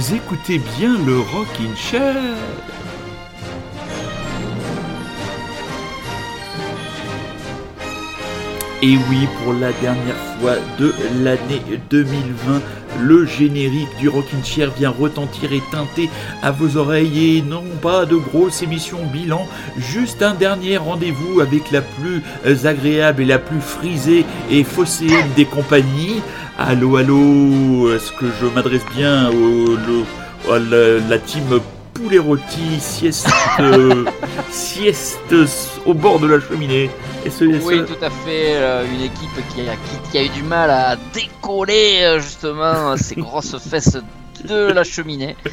vous écoutez bien le Rockin' Chair. Et oui, pour la dernière fois de l'année 2020, le générique du Rockin' Chair vient retentir et teinter à vos oreilles et non pas de grosses émissions bilan, juste un dernier rendez-vous avec la plus agréable et la plus frisée et phocéenne des compagnies. Allô, allô, est-ce que je m'adresse bien au, à la, la team poulet rôti, sieste, euh, sieste au bord de la cheminée et ce- Oui, tout à fait. euh, une équipe qui a, qui, qui a eu du mal à décoller euh, justement ses grosses fesses de la cheminée.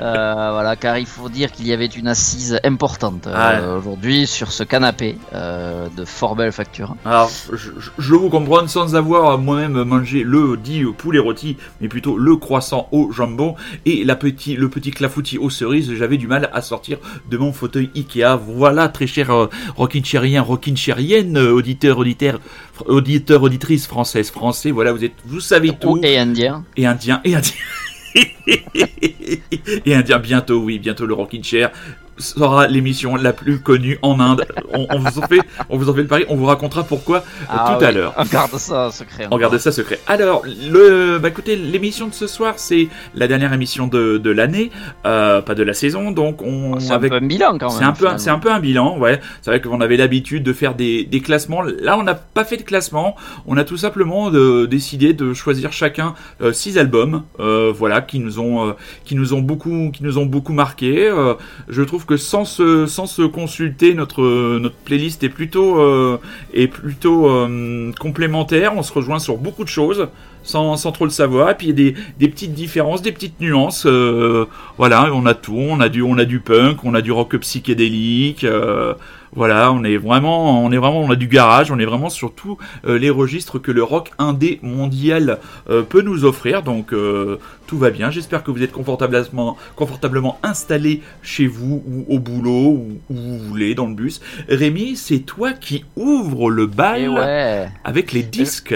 Euh, voilà, car il faut dire qu'il y avait une assise importante euh, aujourd'hui sur ce canapé euh, de fort belle facture. Alors, je, vous comprends sans avoir moi-même mangé le dit poulet rôti, mais plutôt le croissant au jambon et la petit, le petit clafoutis aux cerises. J'avais du mal à sortir de mon fauteuil Ikea. Voilà, très cher euh, rockinchérien, rockinchérienne, euh, auditeur, auditeur, auditeur, auditrice française, français. Voilà, vous êtes, vous savez tout. Et indien. Et indien, et indien. et indien, bientôt, oui, bientôt le Rockin' Chair sera l'émission la plus connue en Inde. On, on vous en fait, on vous en fait le pari, on vous racontera pourquoi euh, tout à l'heure. On garde ça secret. On garde ça secret. Alors, le, bah écoutez, l'émission de ce soir, c'est la dernière émission de, de l'année, euh, pas de la saison, donc on C'est un avec peu un bilan quand même. c'est un peu, un- c'est un peu un bilan, ouais. C'est vrai qu'on avait l'habitude de faire des, des classements. Là, on n'a pas fait de classement. On a tout simplement de- décidé de choisir chacun euh, six albums, euh, voilà, qui nous ont, euh, qui nous ont beaucoup, qui nous ont beaucoup marqué. Euh, je trouve que sans se, sans se consulter, notre, notre playlist est plutôt, euh, est plutôt euh, complémentaire. On se rejoint sur beaucoup de choses. Sans, sans trop le savoir, et puis il y a des, des petites différences, des petites nuances. euh, voilà, on a tout, on a du, on a du punk, on a du rock psychédélique. Voilà, on est vraiment, on est vraiment, on a du garage, on est vraiment sur tous euh, les registres que le rock indé mondial euh, peut nous offrir. Donc euh, tout va bien. J'espère que vous êtes confortablement, confortablement installé chez vous ou au boulot ou où vous voulez dans le bus. Rémi, c'est toi qui ouvre le bal ouais. avec les disques.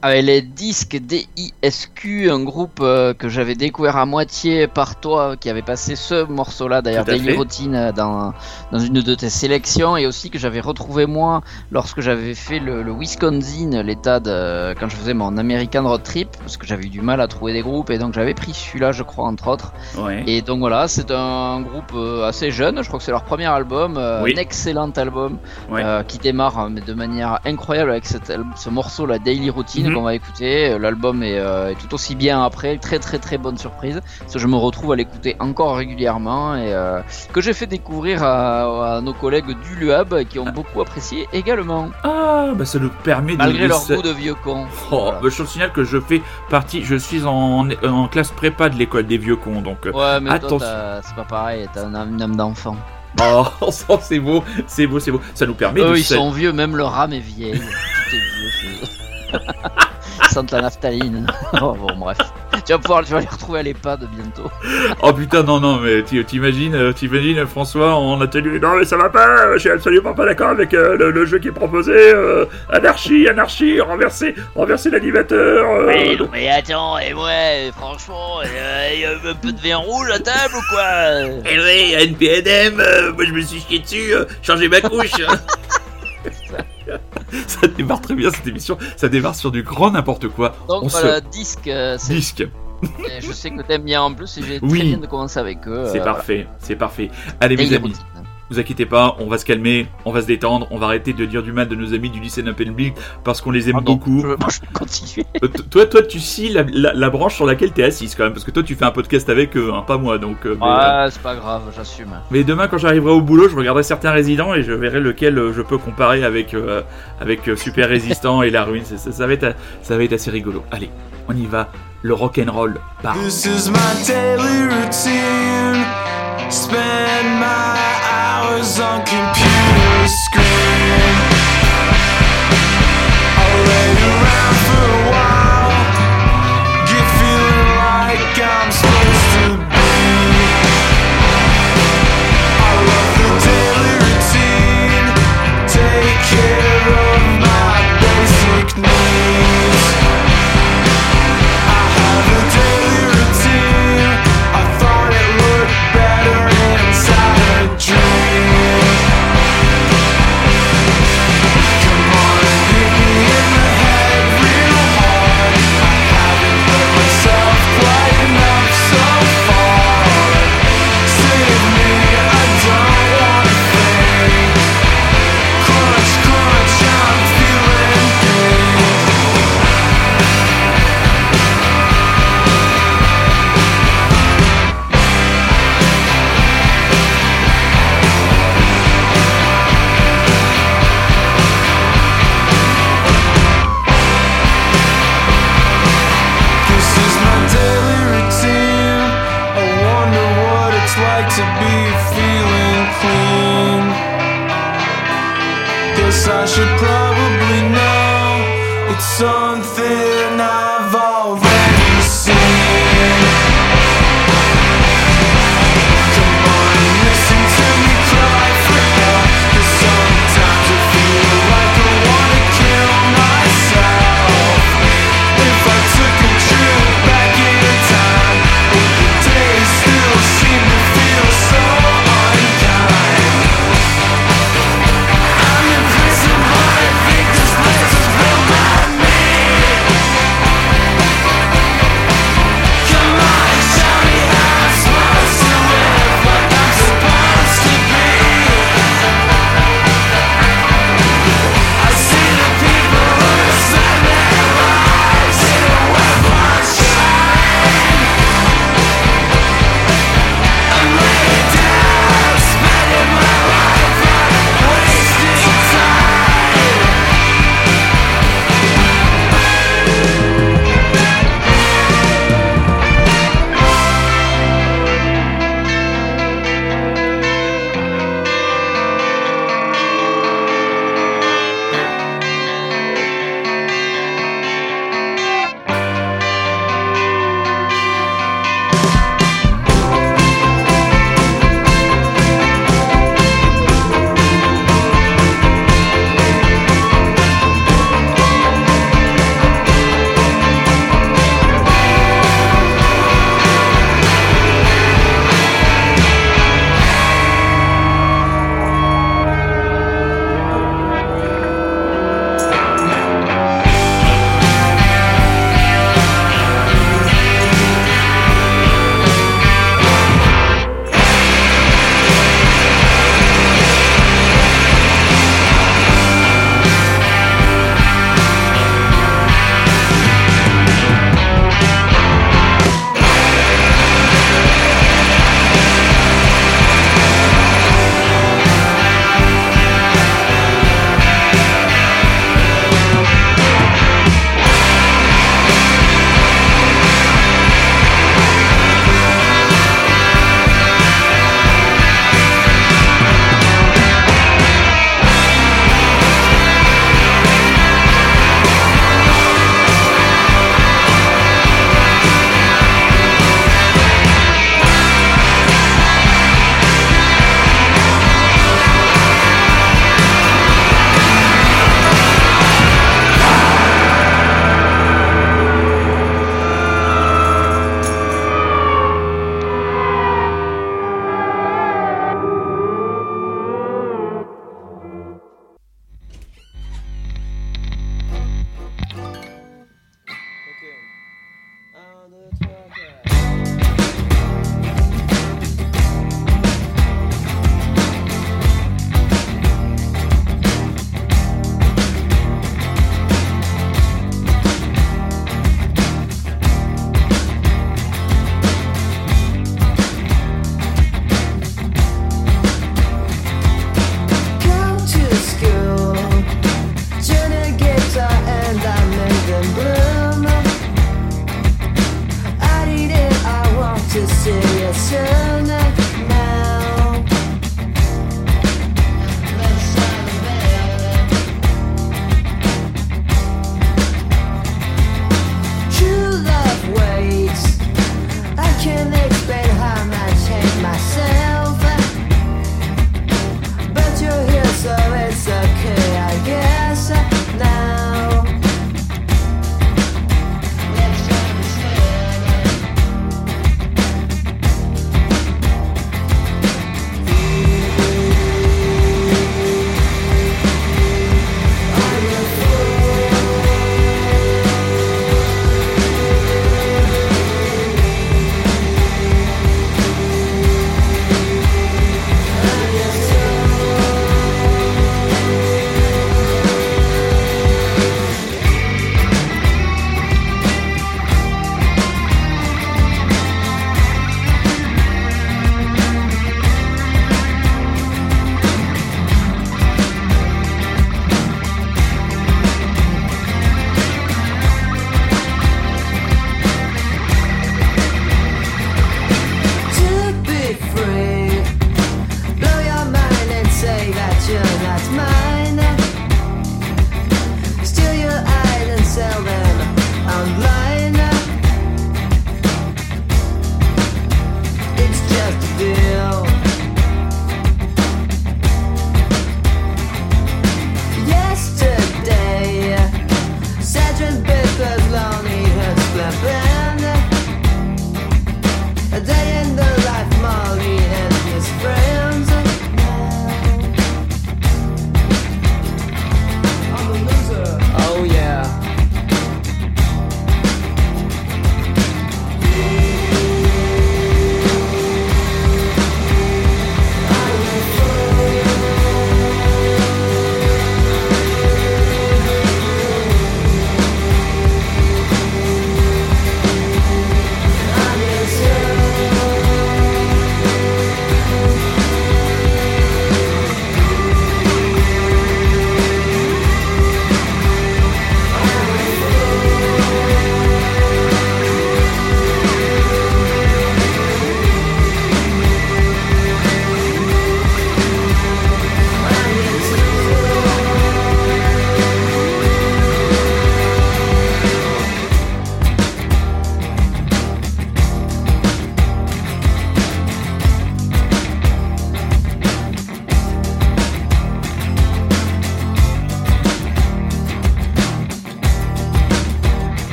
Avec les disques DISQ, un groupe euh, que j'avais découvert à moitié par toi, qui avait passé ce morceau-là, d'ailleurs, Daily. Routine, euh, dans, dans une de tes sélections, et aussi que j'avais retrouvé moi lorsque j'avais fait le, le Wisconsin, l'état de. quand je faisais mon American Road Trip, parce que j'avais eu du mal à trouver des groupes, et donc j'avais pris celui-là, je crois, entre autres. Ouais. Et donc voilà, c'est un groupe euh, assez jeune, je crois que c'est leur premier album, euh, Oui. un excellent album Ouais. euh, qui démarre mais de manière incroyable avec cet ce morceau, la Daily Routine Mhm. qu'on va écouter. Euh, L'album est, euh, est tout aussi bien après, très très très bonne surprise. Parce que je me retrouve à l'écouter encore régulièrement et euh, que j'ai fait découvrir à, à nos collègues du LUAB qui ont beaucoup apprécié également, Ah, bah ça nous permet de malgré leur goût de vieux cons. Oh, Voilà. bah, je te signale que je fais partie, je suis en, en classe prépa de l'école des vieux cons, donc. Ouais, mais Attention. c'est pas pareil, t'as un âme une âme d'enfant. Oh, c'est beau, c'est beau, c'est beau. Ça nous permet Eux, de. ils sont vieux, même leur âme est vieille. Tout est vieux sentent la naphtaline. Oh, bon, bref. Tu vas pouvoir tu vas les retrouver à l'EHPAD bientôt. Oh putain, non, non, mais t'imagines, euh, t'imagines François en atelier. Non, mais ça va pas, je suis absolument pas d'accord avec euh, le, le jeu qui est proposé. euh, anarchie, anarchie, renverser, renverser l'animateur. euh, non, mais attends, et ouais, franchement, il y a un peu de vin rouge à table ou quoi? Eh oui, NPNM, euh, moi je me suis chié dessus, euh, changer ma couche. ça démarre très bien cette émission, ça démarre sur du grand n'importe quoi. Donc On voilà, disque, euh, se disque, je sais que t'aimes bien en plus et j'ai Oui. très bien de commencer avec eux. c'est euh, parfait, c'est parfait. Allez mes amis, Routine. Vous inquiétez pas, on va se calmer, on va se détendre, on va arrêter de dire du mal de nos amis du lycée Public parce qu'on les aime Pardon, beaucoup. Je, moi, je vais continuer. Euh, toi, toi, tu scies la, la- la branche sur laquelle t'es assise quand même, parce que toi, tu fais un podcast avec eux, hein, pas moi. Donc, euh, mais, euh, Ouais, c'est pas grave, j'assume. mais demain, quand j'arriverai au boulot, je regarderai certains résidents et je verrai lequel euh, je peux comparer avec euh, avec euh, Super Résistant et La Ruine. Ça, ça- ça va être, ça va être assez rigolo. Allez, on y va. Le rock and roll part. This is my daily routine. Spend my hours on computer screen.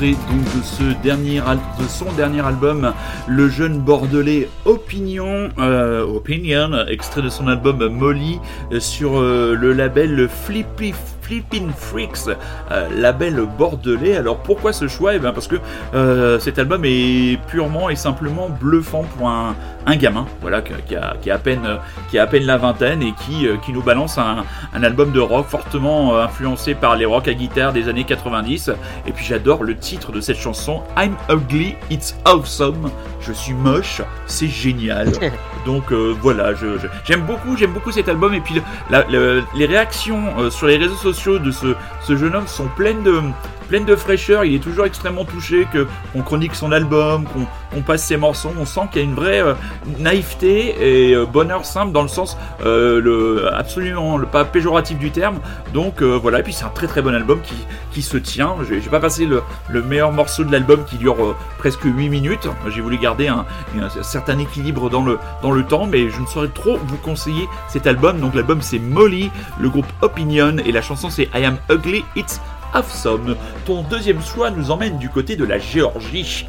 Donc de ce dernier de son dernier album, le jeune bordelais Opinion, euh, Opinion, extrait de son album Molly euh, sur euh, le label Flippy Flippin' Freaks, euh, label bordelais. Alors pourquoi ce choix? Eh bien parce que euh, cet album est purement et simplement bluffant pour un, un gamin, voilà, qui a, qui a à peine, qui a peine la vingtaine et qui, euh, qui nous balance un, un album de rock fortement influencé par les rock à guitare des années 90. Et puis j'adore le titre de cette chanson, I'm Ugly, It's Awesome. Je suis moche, c'est génial. Donc euh, voilà, j'aime beaucoup, j'aime beaucoup cet album. Et puis les réactions euh, sur les réseaux sociaux de ce jeune homme sont pleines de pleines de fraîcheur. Il est toujours extrêmement touché que qu'on chronique son album, qu'on passe ses morceaux. On sent qu'il y a une vraie euh, naïveté et euh, bonheur simple dans le sens euh, absolument pas péjoratif du terme. Donc voilà, et puis c'est un très très bon album qui, se tient. J'ai pas passé le, le meilleur morceau de l'album qui dure presque 8 minutes. J'ai voulu garder un, un certain équilibre dans le, dans le temps, mais je ne saurais trop vous conseiller cet album. Donc l'album c'est Molly, le groupe Opinion, et la chanson c'est I Am Ugly, It's Awesome. Ton deuxième choix nous emmène du côté de la Géorgie.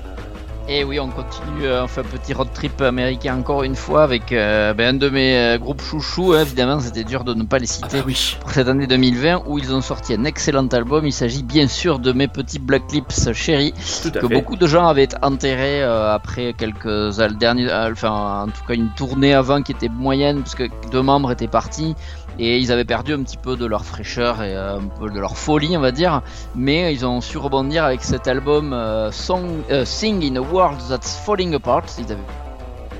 Et oui, on continue, euh, on fait un petit road trip américain encore une fois avec euh, ben, un de mes euh, groupes chouchous. hein, évidemment, c'était dur de ne pas les Ah citer bah oui. pour cette année 2020 où ils ont sorti un excellent album. Il s'agit bien sûr de mes petits Black Lips à que fait. beaucoup de gens avaient enterré euh, après quelques derniers, enfin en tout cas une tournée avant qui était moyenne parce que deux membres étaient partis et ils avaient perdu un petit peu de leur fraîcheur et euh, un peu de leur folie on va dire mais ils ont su rebondir avec cet album euh, Song, euh, Sing in a World That's Falling Apart ils avaient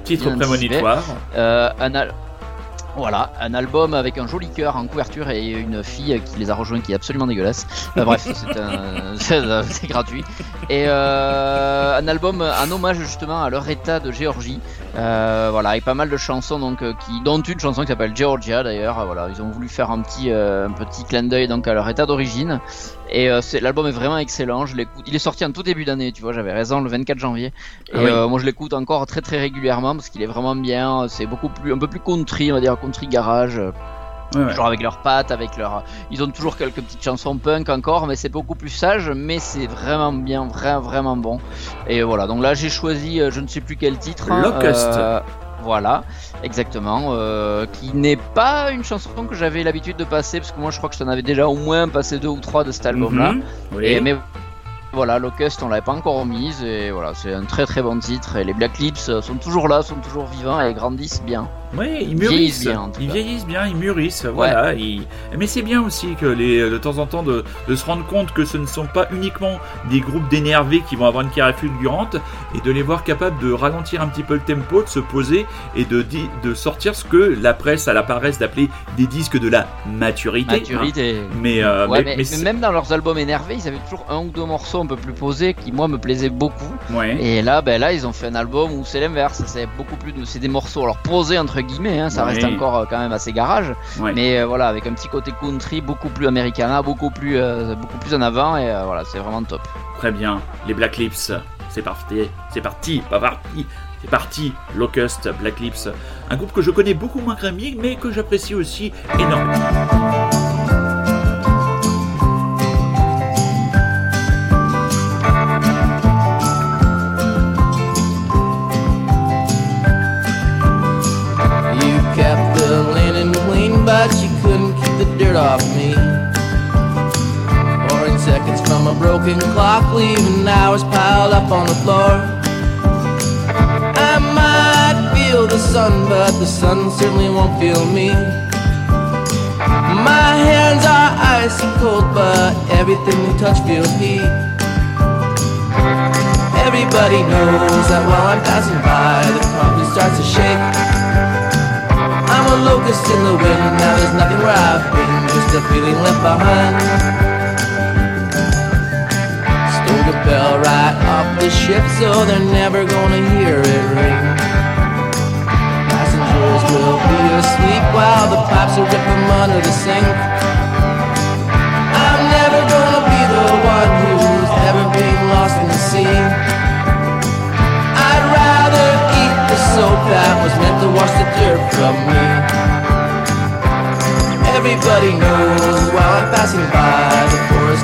Titre prémonitoire. un al- voilà, un album avec un joli cœur en couverture et une fille qui les a rejoints qui est absolument dégueulasse. Euh, bref, c'est gratuit. Et euh, un album en hommage justement à leur état de Géorgie. Euh, voilà, avec pas mal de chansons donc euh, qui dont une chanson qui s'appelle Georgia d'ailleurs. Voilà, ils ont voulu faire un petit euh, un petit clin d'œil donc à leur état d'origine. Et euh, c'est- l'album est vraiment excellent. Je l'écoute. Il est sorti en tout début d'année, tu vois. J'avais raison, le 24 janvier. Et Ah oui. euh, moi je l'écoute encore très très régulièrement parce qu'il est vraiment bien. C'est beaucoup plus un peu plus country, on va dire country garage. Ouais, ouais. Genre avec leurs pattes, avec leur. Ils ont toujours quelques petites chansons punk encore, mais c'est beaucoup plus sage, mais c'est vraiment bien, vraiment vraiment bon. Et voilà, donc là j'ai choisi, euh, je ne sais plus quel titre. hein, Locust. euh, voilà, exactement. euh, qui n'est pas une chanson que j'avais l'habitude de passer, parce que moi je crois que je t'en avais déjà au moins passé deux ou trois de cet album-là. Mhm. Oui. Et, mais voilà, Locust, on l'avait pas encore remise, et voilà, c'est un très très bon titre. Et les Black Lips sont toujours là, sont toujours vivants et grandissent bien. Ouais, ils mûrissent. bien, ils vieillissent bien, ils mûrissent. Voilà. ils- Mais c'est bien aussi que les, de temps en temps de, de se rendre compte que ce ne sont pas uniquement des groupes d'énervés qui vont avoir une carrière fulgurante et de les voir capables de ralentir un petit peu le tempo, de se poser et de, sortir ce que la presse a la paresse d'appeler des disques de la maturité. Maturité. hein. Mais, euh, Ouais, mais- même dans leurs albums énervés, ils avaient toujours un ou deux morceaux un peu plus posés qui moi me plaisaient beaucoup. ouais. Et là, ben là, ils ont fait un album où c'est l'inverse. C'est beaucoup plus de, c'est des morceaux alors posés entre guillemets. Hein, ça reste encore euh, quand même assez garage, ouais. mais euh, voilà, avec un petit côté country, beaucoup plus americana, beaucoup plus, euh, beaucoup plus en avant. Et voilà, c'est vraiment top. Très bien. Les Black Lips, c'est parti. C'est parti. Pas parti. C'est parti. Locust, Black Lips. Un groupe que je connais beaucoup moins que mais que j'apprécie aussi énormément. Off me. Pouring seconds from a broken clock, leaving hours piled up on the floor. I might feel the sun, but the sun certainly won't feel me. My hands are icy cold, but everything we touch feels heat. Everybody knows that while I'm passing by, the concrete starts to shake. I'm a locust in the wind, now there's nothing where I've been, just a feeling left behind. Stole the bell right off the ship, so they're never gonna hear it ring. Passengers will be asleep while the pipes are ripped from under the sink. I'm never gonna be the one who's ever been lost in the sea. I'd rather eat the soap that was meant to wash the dirt from me. Everybody knows while I'm passing by, the forest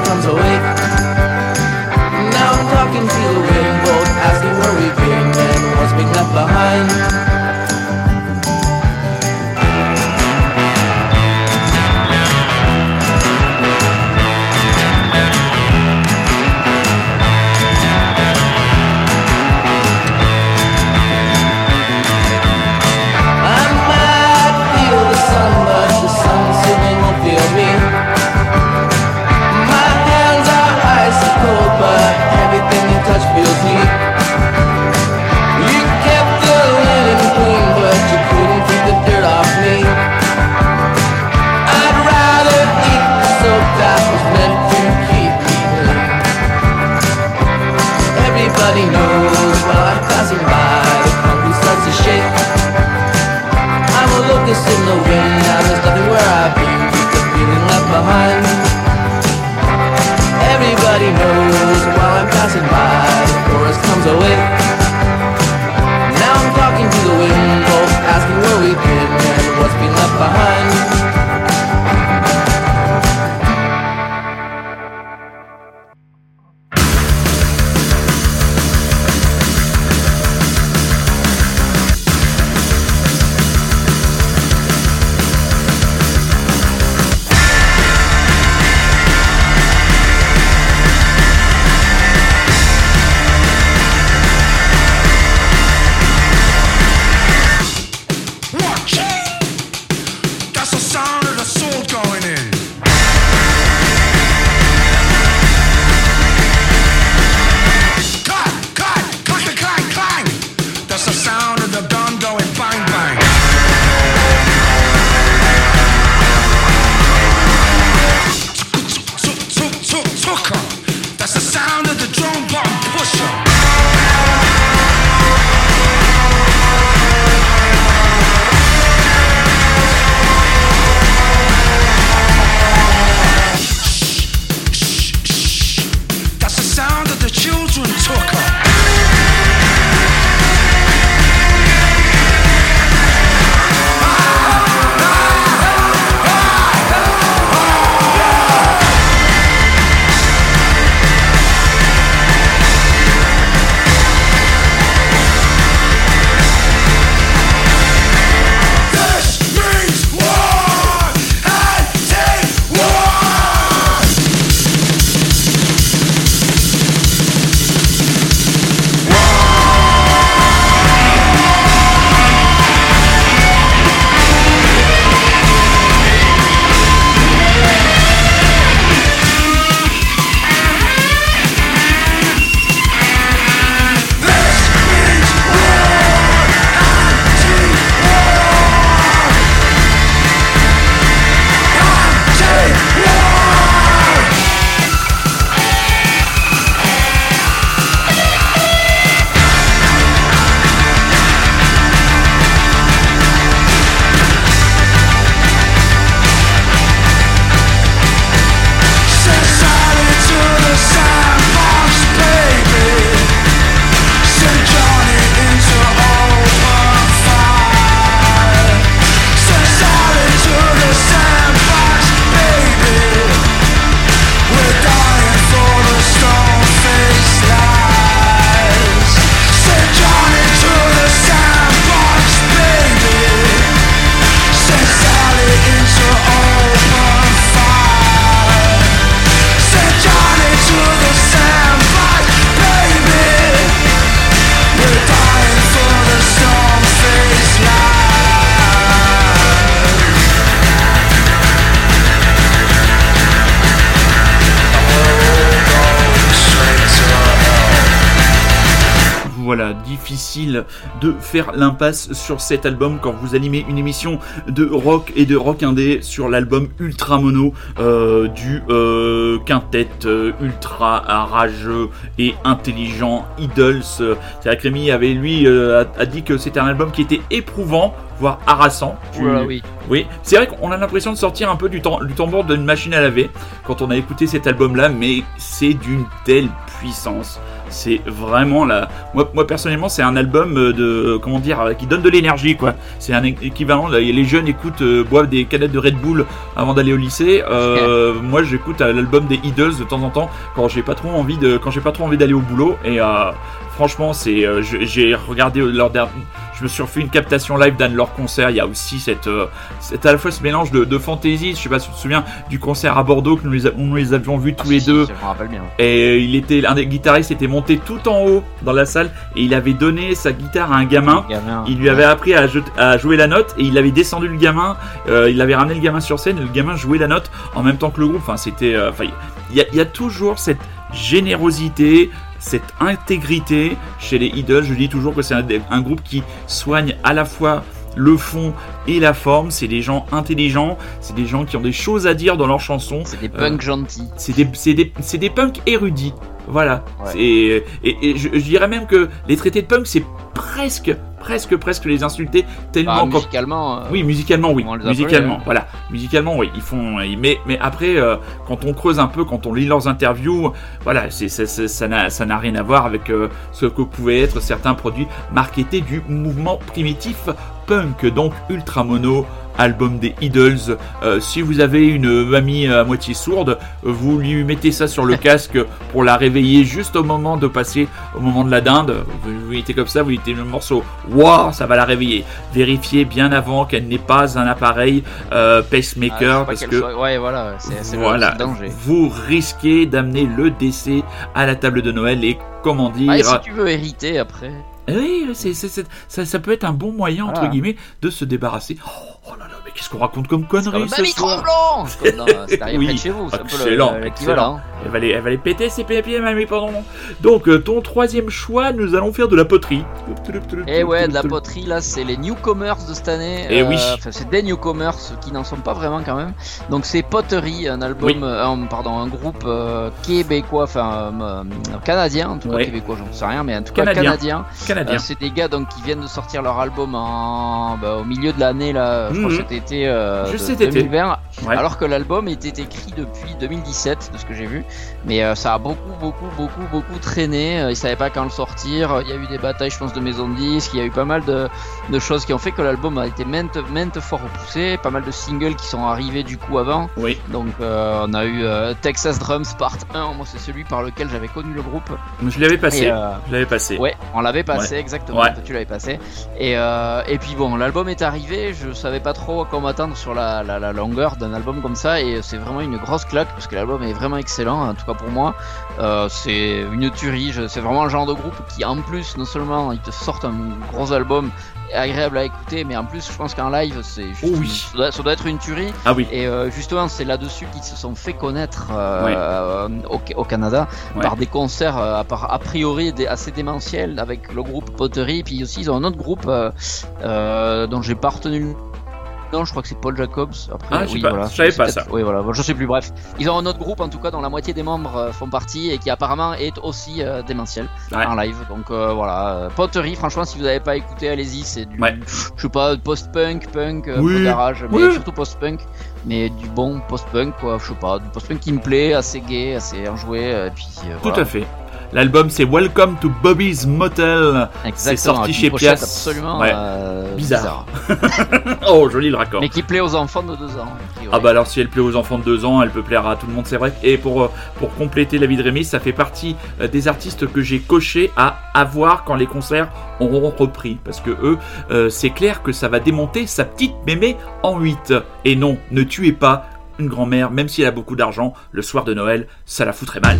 de faire l'impasse sur cet album quand vous animez une émission de rock et de rock indé sur l'album ultra mono euh, du euh, quintet euh, ultra rageux et intelligent Idols. C'est Rémi avait lui a, dit que c'était un album qui était éprouvant voire harassant. Oui. Oui, c'est vrai qu'on a l'impression de sortir un peu du, du tambour d'une machine à laver quand on a écouté cet album là, mais c'est d'une telle puissance c'est vraiment la. Moi, moi personnellement, c'est un album euh, de comment dire euh, qui donne de l'énergie quoi. C'est un équivalent. là, Les jeunes écoutent, euh, boivent des canettes de Red Bull avant d'aller au lycée. Euh, moi, j'écoute euh, l'album des Idols de temps en temps quand j'ai pas trop envie de, quand j'ai pas trop envie d'aller au boulot. Et euh, franchement, c'est, euh, j'ai regardé leur dernier. Je me suis refait une captation live d'un de leurs concerts. Il y a aussi cette, euh, à la fois ce mélange de, de fantaisie. Je sais pas si tu te souviens du concert à Bordeaux que nous les, a- où nous les avions vus tous Ah, les si, deux. si, Je me rappelle bien. Et il était, un des guitaristes était monté tout en haut dans la salle et il avait donné sa guitare à un gamin. Gamin. Il lui avait appris à, jouer la note et il avait descendu le gamin. euh, il avait ramené le gamin sur scène et le gamin jouait la note en même temps que le groupe. Enfin, c'était. Enfin, il y, a- il y a toujours cette générosité, cette intégrité chez les idols. Je dis toujours que c'est un, un groupe qui soigne à la fois le fond et la forme. C'est des gens intelligents, c'est des gens qui ont des choses à dire dans leurs chansons. C'est des punks gentils. C'est des, punks érudits. Voilà. Ouais. Et, et je, je dirais même que les traités de punk, c'est presque, presque, presque les insulter tellement. Quand- musicalement. euh, Oui, musicalement, oui. Musicalement, voilà. Musicalement, oui. Ils font. Mais, mais après, euh, quand on creuse un peu, quand on lit leurs interviews, voilà, c'est, c'est- c'est- ça n'a, ça n'a rien à voir avec euh, ce que pouvaient être certains produits marketés du mouvement primitif punk. Donc, Ultra Mono, album des Idols. Euh, si vous avez une mamie à moitié sourde, vous lui mettez ça sur le casque pour la réveiller juste au moment de passer au moment de la dinde. Vous, vous mettez comme ça, vous mettez le morceau. Waouh, ça va la réveiller. Vérifiez bien avant qu'elle n'est pas un appareil euh, ah, pacemaker pas parce que soit- Ouais, voilà, c'est voilà, le danger. vous risquez d'amener le décès à la table de Noël et comment dire. Ah, et si tu veux hériter après. Oui, ça, ça peut être un bon moyen, entre Voilà. guillemets, de se débarrasser. Oh, oh là là, mais qu'est-ce qu'on raconte comme conneries Mamie soir Tremblant C'est arrivé Oui. près de chez vous, c'est un peu Excellent. Elle va les, elle va les péter ses papiers, mamie, pardon. Donc, euh, ton troisième choix, nous allons faire de la poterie. Et Eh ouais, de la poterie là, c'est les newcomers de cette année. Eh oui. Enfin, c'est des newcomers qui n'en sont pas vraiment quand même. Donc c'est Pottery, un album, Oui. euh, un- pardon, un groupe euh, québécois, enfin euh, euh, canadien, en tout cas Ouais. québécois, j'en sais rien, mais en tout cas Canadien. canadien. Euh, c'est des gars donc qui viennent de sortir leur album en, bah, au milieu de l'année là, je crois que cet été, euh, Juste cet été. 2020. Ouais. Alors que l'album était écrit depuis 2017, de ce que j'ai vu. Mais euh, ça a beaucoup, beaucoup, beaucoup, beaucoup traîné. Euh, ils savaient pas quand le sortir. Il y a eu des batailles, je pense, de maisons de disques. Il y a eu pas mal de, de choses qui ont fait que l'album a été maintes, maintes fois repoussé. Pas mal de singles qui sont arrivés du coup avant. Oui, Donc euh, on a eu Texas Drums Part 1. Moi, c'est celui par lequel j'avais connu le groupe. je l'avais passé. Je l'avais passé. Ouais, on l'avait passé exactement. Ouais. Tu l'avais passé. Et, et puis bon, l'album est arrivé. Je savais pas trop à quoi m'attendre sur la, la, la longueur d'un album comme ça. Et c'est vraiment une grosse claque parce que l'album est vraiment excellent. En tout cas pour moi, euh, c'est une tuerie. C'est vraiment le genre de groupe qui, en plus, non seulement ils te sortent un gros album agréable à écouter, mais en plus, je pense qu'en live, c'est juste Oh oui. ça, doit, ça doit être une tuerie. Ah oui. Et euh, justement, c'est là-dessus qu'ils se sont fait connaître euh, au, au Canada Ouais. par des concerts à, a priori assez démentiels avec le groupe Pottery. Puis aussi, ils ont un autre groupe dont j'ai pas retenu le nom. Je crois que c'est Paul Jacobs. Après, Ah, je sais oui, pas, voilà. je savais pas ça. Oui, voilà. Bon, Je sais plus. Bref, ils ont un autre groupe en tout cas dont la moitié des membres euh, font partie et qui apparemment est aussi euh, démentiel Ouais. en live. Donc euh, voilà, Pottery. Franchement, si vous n'avez pas écouté, allez-y. C'est du, Ouais. je sais pas, post-punk, punk, Oui. peu garage, mais Oui. surtout post-punk. Mais du bon post-punk, quoi. Je sais pas, du post-punk qui me plaît, assez gay, assez enjoué. Et puis euh, Tout voilà. à fait. L'album c'est Welcome to Bobby's Motel. Exactement, sorti chez Pias. absolument Ouais. euh, Bizarre. Oh, joli le raccord. Mais qui plaît aux enfants de 2 ans. Ah bah alors si elle plaît aux enfants de 2 ans, elle peut plaire à tout le monde, c'est vrai. Et pour, euh, pour compléter la vie de Rémi, ça fait partie euh, des artistes que j'ai coché à avoir quand les concerts auront repris. Parce que eux, euh, c'est clair que ça va démonter sa petite mémé en 8. Et non, ne tuez pas une grand-mère, même si elle a beaucoup d'argent, le soir de Noël, ça la foutrait mal.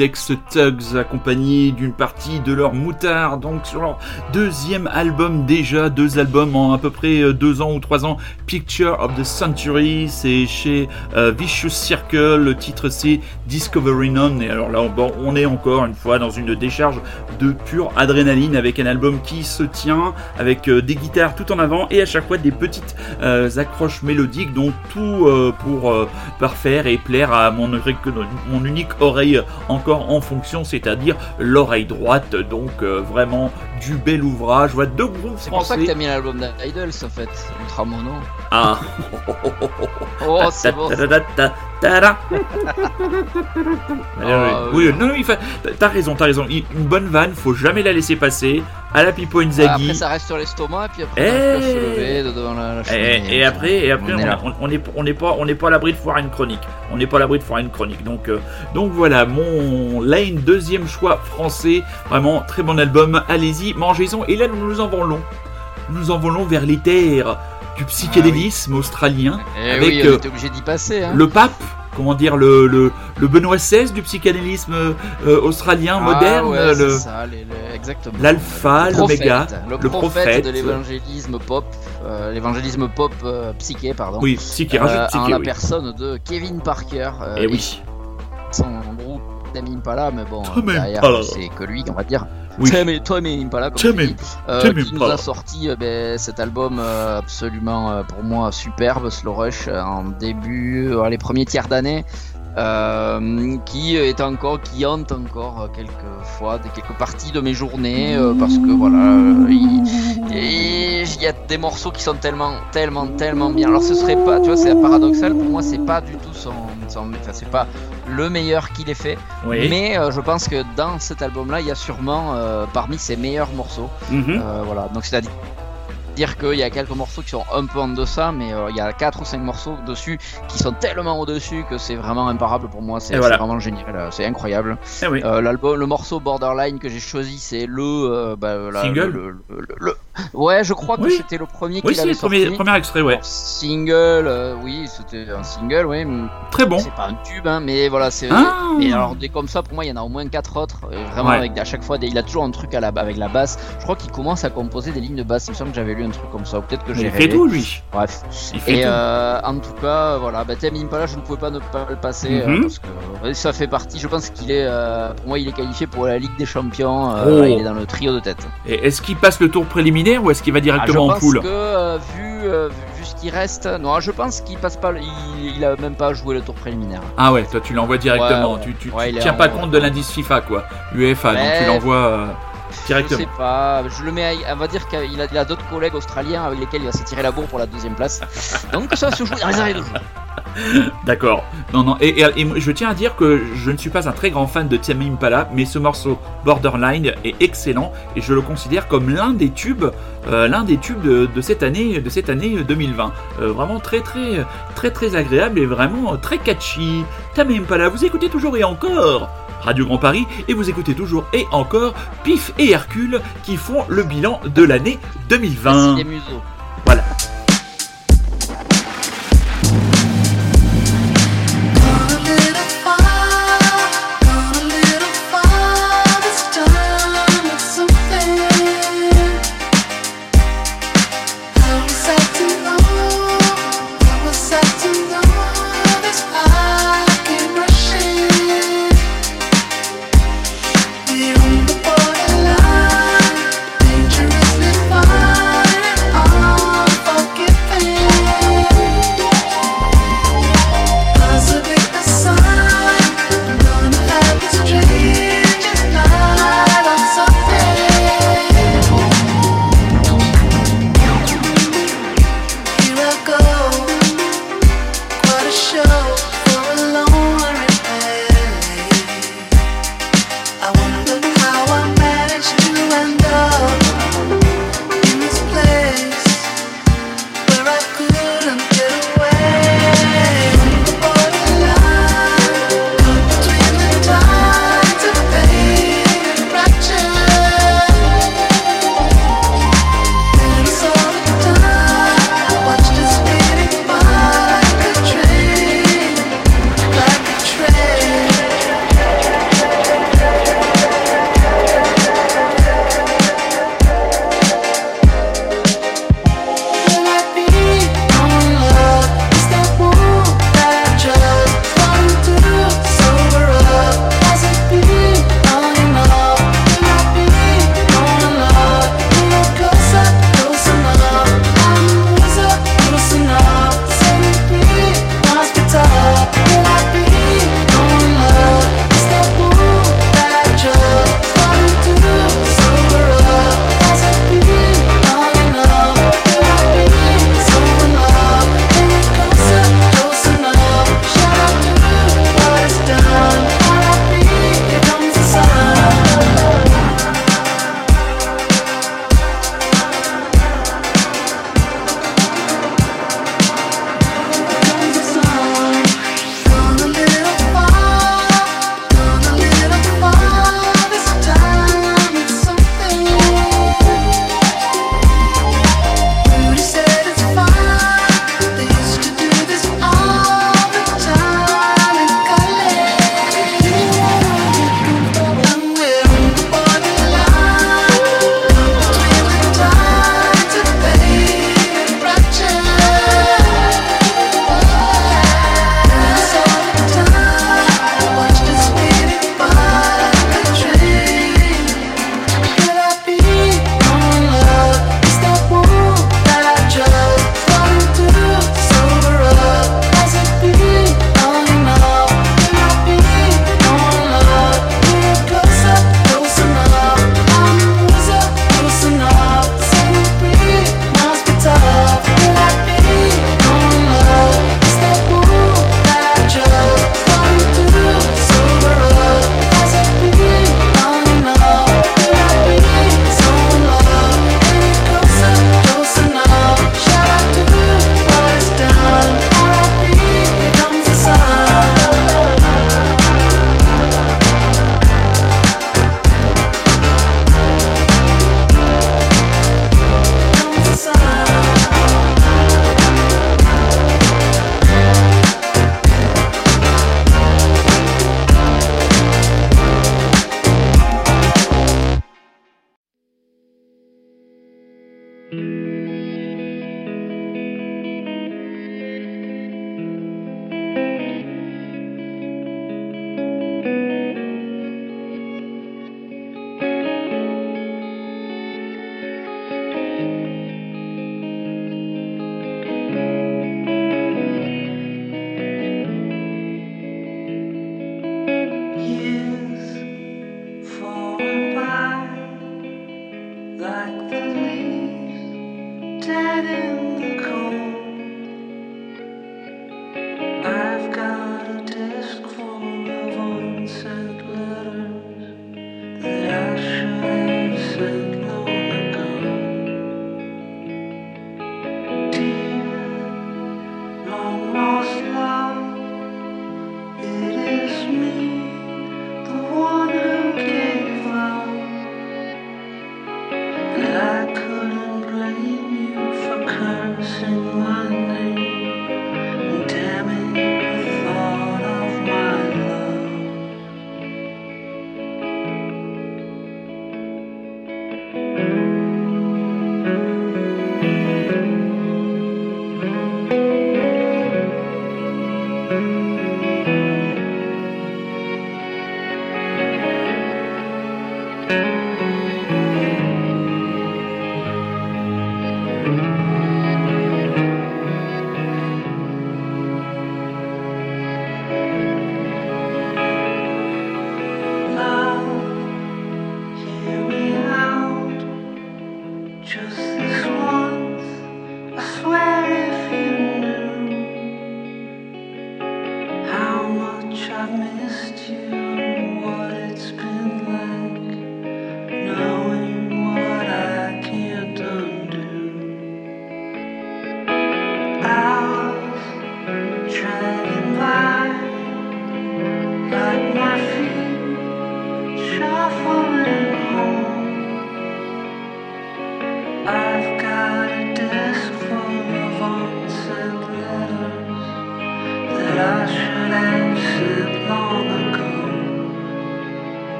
ex-Tugs accompagnés d'une partie de leur moutard, donc sur leur deuxième album déjà, deux albums en à peu près euh, deux ans ou trois ans, Picture of the Century, c'est chez euh, Vicious Circle, le titre c'est Discovery None, et alors là bon, on est encore une fois dans une décharge de pure adrénaline avec un album qui se tient, avec euh, des guitares tout en avant et à chaque fois des petites accroches mélodiques, donc tout pour parfaire et plaire à mon unique oreille encore en fonction, c'est-à-dire l'oreille droite, donc euh, vraiment du bel ouvrage, voilà deux groupes C'est pour ça que français. t'as mis l'album d'Idols en fait, Ultra Mono. Ah Oh, c'est bon. Ah, oui, oui. non, non, t'as raison, t'as raison. Une bonne vanne, faut jamais la laisser passer. À la Pipo Ah, Inzaghi. Après ça reste sur l'estomac et puis après à se Eh. lever de devant la, la Et, cheminée. et après, et après, On est on- on est, on n'est pas, on n'est pas à l'abri de foire une chronique. On n'est pas à l'abri de foire une chronique. Donc, euh, donc voilà, mon Lane deuxième choix français, vraiment très bon album. Allez-y, mangez-en. Et là, nous nous envolons, nous nous envolons vers les terres du psychédélisme australien, Eh avec oui, on euh, était obligé d'y passer. Hein. le pape. Comment dire le, le, le Benoît XVI du psychédélisme euh, australien Ah, moderne, ouais, le ça, les- les- exactement. l'alpha, l'oméga, le prophète, prophète. de l'évangélisme pop, euh, l'évangélisme pop euh, psyché, pardon. oui, psyché, rajoute en psyché, la oui. personne de Kevin Parker. euh, Et oui. Son groupe Tame Impala, mais bon, Tame derrière, c'est que lui, on va dire. Oui. Tame, Tame Impala, comme Tame euh, Tame qui nous a sorti euh, ben, cet album euh, absolument, pour moi, superbe, Slow Rush, en début, les premiers tiers d'année. Euh, qui est encore qui hante encore quelques fois des quelques parties de mes journées euh, parce que voilà euh, il, et il y a des morceaux qui sont tellement tellement tellement bien. Alors ce serait pas tu vois c'est paradoxal. Pour moi c'est pas du tout son, son enfin, c'est pas le meilleur qu'il ait fait. Oui. mais euh, je pense que dans cet album là il y a sûrement parmi ses meilleurs morceaux. Mhm. voilà, donc c'est à dire qu'il y a quelques morceaux qui sont un peu en deçà, mais euh, il y a 4 ou 5 morceaux dessus qui sont tellement au-dessus que c'est vraiment imparable pour moi, c'est voilà. vraiment génial, euh, c'est incroyable. Eh oui. Euh, L'album, le morceau Borderline que j'ai choisi, c'est le, bah, la- Single le, le- le- le- Ouais, je crois que Oui. c'était le premier Oui, c'est avait le premier, sorti. premier extrait, ouais. Alors, Single, euh, oui, c'était un single, oui. Très bon. C'est pas un tube, hein, mais voilà, c'est. Ah. Et alors des comme ça, pour moi, il y en a au moins quatre autres. Et vraiment Ouais. avec à chaque fois, des... il a toujours un truc à la... avec la basse. Je crois qu'il commence à composer des lignes de basse. Il me semble que j'avais lu un truc comme ça, ou peut-être que j'ai Il fait tout, lui. Bref. Il fait Et tout. euh, en tout cas, voilà, bah, Tame Impala, je ne pouvais pas ne pas le passer euh, Mhm. parce que euh, ça fait partie. Je pense qu'il est, euh, pour moi, il est qualifié pour la Ligue des Champions. euh, Oh. il est dans le trio de tête. Et est-ce qu'il passe le tour préliminaire ou est-ce qu'il va Ah, directement en pense poule que euh, vu, euh, vu ce qui reste, non, je pense qu'il passe pas. Il, il a même pas joué le tour préliminaire. Ah ouais, toi tu l'envoies directement. Ouais. Tu, tu, Ouais, tiens en- pas compte de l'indice FIFA, quoi. UEFA, donc tu l'envoies euh, Je directement. sais pas, je le mets, à- on va dire qu'il a, d'autres collègues australiens avec lesquels il va se tirer la bourre pour la deuxième place. Donc ça se joue dans les arrêts de jeu. D'accord. Non, non. Et, et- et moi, je tiens à dire que je ne suis pas un très grand fan de Tame Impala, mais ce morceau Borderline est excellent et je le considère comme l'un des tubes, euh, l'un des tubes de, de cette année, de cette année 2020. Euh, vraiment très, très, très, très agréable et vraiment très catchy. Tame Impala, vous écoutez toujours et encore. Radio Grand Paris et vous écoutez toujours et encore Pif et Hercule qui font le bilan de l'année 2020. Merci les museaux. Voilà.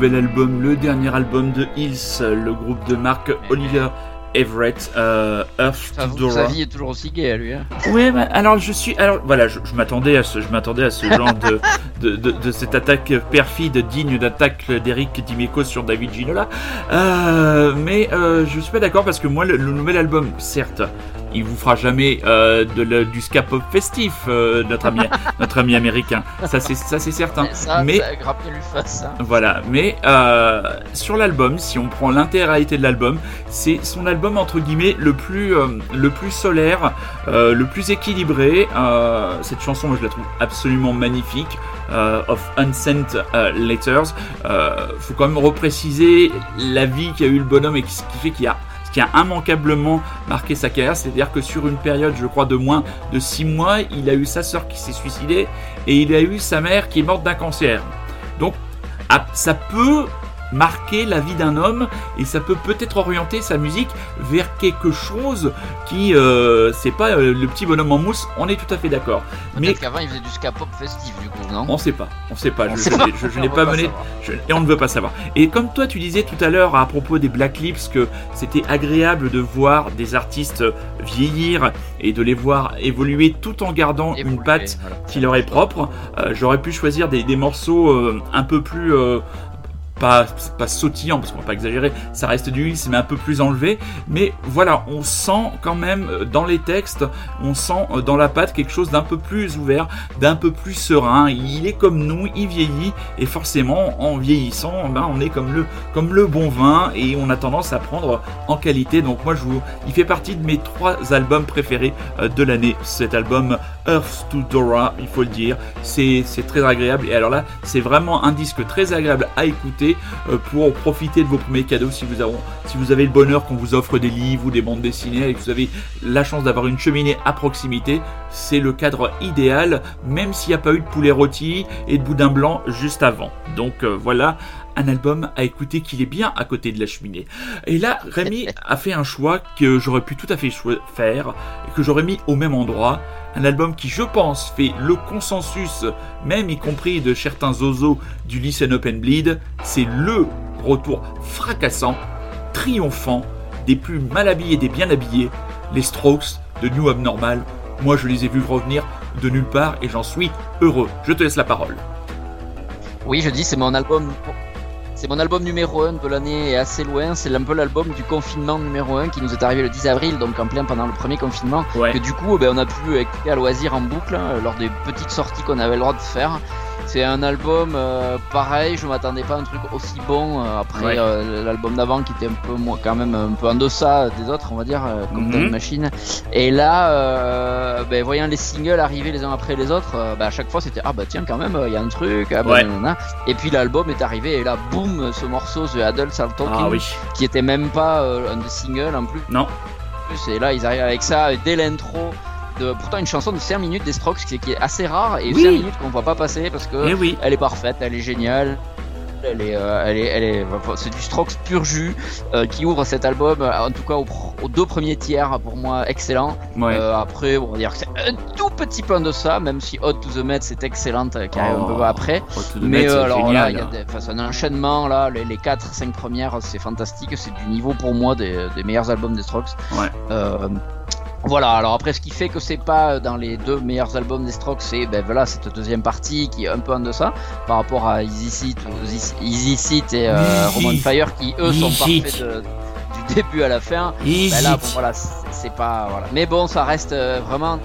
Nouvel album, le dernier album de Hills, le groupe de Mark Oliver Everett, euh, Earth to J'avoue que sa vie est toujours aussi gay à lui. Hein. Ouais, bah, alors je suis, alors voilà, je, je m'attendais à ce, je m'attendais à ce genre de, de, de, de cette attaque perfide digne d'attaque d'Eric Dimeco sur David Ginola. Euh, mais euh, je suis pas d'accord parce que moi, le, le nouvel album, certes, il vous fera jamais euh, de le- du ska pop festif, euh, notre ami, notre ami américain. Ça c'est, ça c'est certain. Ça, mais ça face. Hein. voilà, mais euh, sur l'album, si on prend l'intégralité de l'album, c'est son album entre guillemets le plus, le plus solaire, le plus équilibré. Cette chanson, moi, je la trouve absolument magnifique. of Unsent Letters. Faut quand même repréciser la vie qu'a eu le bonhomme et ce qui fait qu'il y a qui a immanquablement marqué sa carrière, c'est-à-dire que sur une période, je crois, de moins de 6 mois, il a eu sa sœur qui s'est suicidée et il a eu sa mère qui est morte d'un cancer. Donc, ça peut marquer la vie d'un homme et ça peut peut-être orienter sa musique vers quelque chose qui euh, c'est pas euh, le petit bonhomme en mousse on est tout à fait d'accord mais qu'avant il faisait du ska pop festif du coup, non? On sait pas on sait pas On je, n'ai pas mené et on ne veut pas savoir et comme toi tu disais tout à l'heure à propos des Black Lips que c'était agréable de voir des artistes vieillir et de les voir évoluer tout en gardant une patte voilà. qui leur est propre. Euh, J'aurais pu choisir des, des morceaux euh, un peu plus. Pas, sautillants, parce qu'on va pas exagérer, ça reste du Hills, mais un peu plus enlevé. Mais voilà, on sent quand même euh, dans les textes, on sent euh, dans la patte quelque chose d'un peu plus ouvert, d'un peu plus serein. Il est comme nous, il vieillit, et forcément, en vieillissant, ben, on est comme le, comme le bon vin, et on a tendance à prendre en qualité. Donc moi, je vous, il fait partie de mes trois albums préférés euh, de l'année. Cet album Earth to Dora, il faut le dire, c'est très agréable. Et alors là, c'est vraiment un disque très agréable à écouter euh, pour profiter de vos premiers cadeaux si vous, avez, si vous avez le bonheur qu'on vous offre des livres ou des bandes dessinées et que vous avez la chance d'avoir une cheminée à proximité. C'est le cadre idéal, même s'il n'y a pas eu de poulet rôti et de boudin blanc juste avant. Donc euh, voilà un album à écouter qu'il est bien à côté de la cheminée. Et là, Rémi a fait un choix que j'aurais pu tout à fait faire et que j'aurais mis au même endroit. Un album qui, je pense, fait le consensus, même y compris de certains zozos du Listen Up and Bleed. C'est le retour fracassant, triomphant, des plus mal habillés des bien habillés, les Strokes de New Abnormal. Moi, je les ai vus revenir de nulle part et j'en suis heureux. Je te laisse la parole. Oui, je dis, c'est mon album. C'est mon album numéro 1 de l'année et assez loin. C'est un peu l'album du confinement numéro 1 qui nous est arrivé le 10 avril, donc en plein pendant le premier confinement. Ouais. Que du coup, ben, on a pu écouter à loisir en boucle hein, lors des petites sorties qu'on avait le droit de faire. C'est un album euh, pareil, je m'attendais pas à un truc aussi bon euh, après Ouais. euh, l'album d'avant qui était un peu moins, quand même un peu en deçà des autres, on va dire, comme. Time Machine. Et là, ben, voyant les singles arriver les uns après les autres, ben, à chaque fois c'était ah bah tiens quand même, il y a un truc, ah, bah, Ouais. nanana. et puis l'album est arrivé et là boum, ce morceau The Adults Are Talking, Ah oui. qui était même pas un des singles en plus. Non. Et là ils arrivent avec ça dès l'intro. De, pourtant une chanson de 5 minutes des Strokes qui, qui est assez rare et Oui. 5 minutes qu'on voit pas passer parce que Eh oui. elle est parfaite, elle est géniale. Elle est, euh, elle est, elle est, enfin, c'est du Strokes pur jus euh, qui ouvre cet album, euh, en tout cas aux, deux premiers tiers pour moi excellent. Ouais. Euh, après, on va dire que c'est un tout petit peu de ça, même si Hot to the Met c'est excellente qui arrive un peu après. oh, de Mais alors là, génial. il y a des- enfin, c'est un enchaînement là, les, les 4-5 premières c'est fantastique, c'est du niveau pour moi des, des meilleurs albums des Strokes. Ouais. Voilà, alors après ce qui fait que c'est pas dans les deux meilleurs albums des Strokes, c'est ben voilà cette deuxième partie qui est un peu en deçà par rapport à Easy Seat, Easy Seat et euh. Roman Fire qui eux sont parfaits de- du début à la fin. Ben là, bon, voilà, c'est c'est pas voilà. Mais bon, ça reste euh, vraiment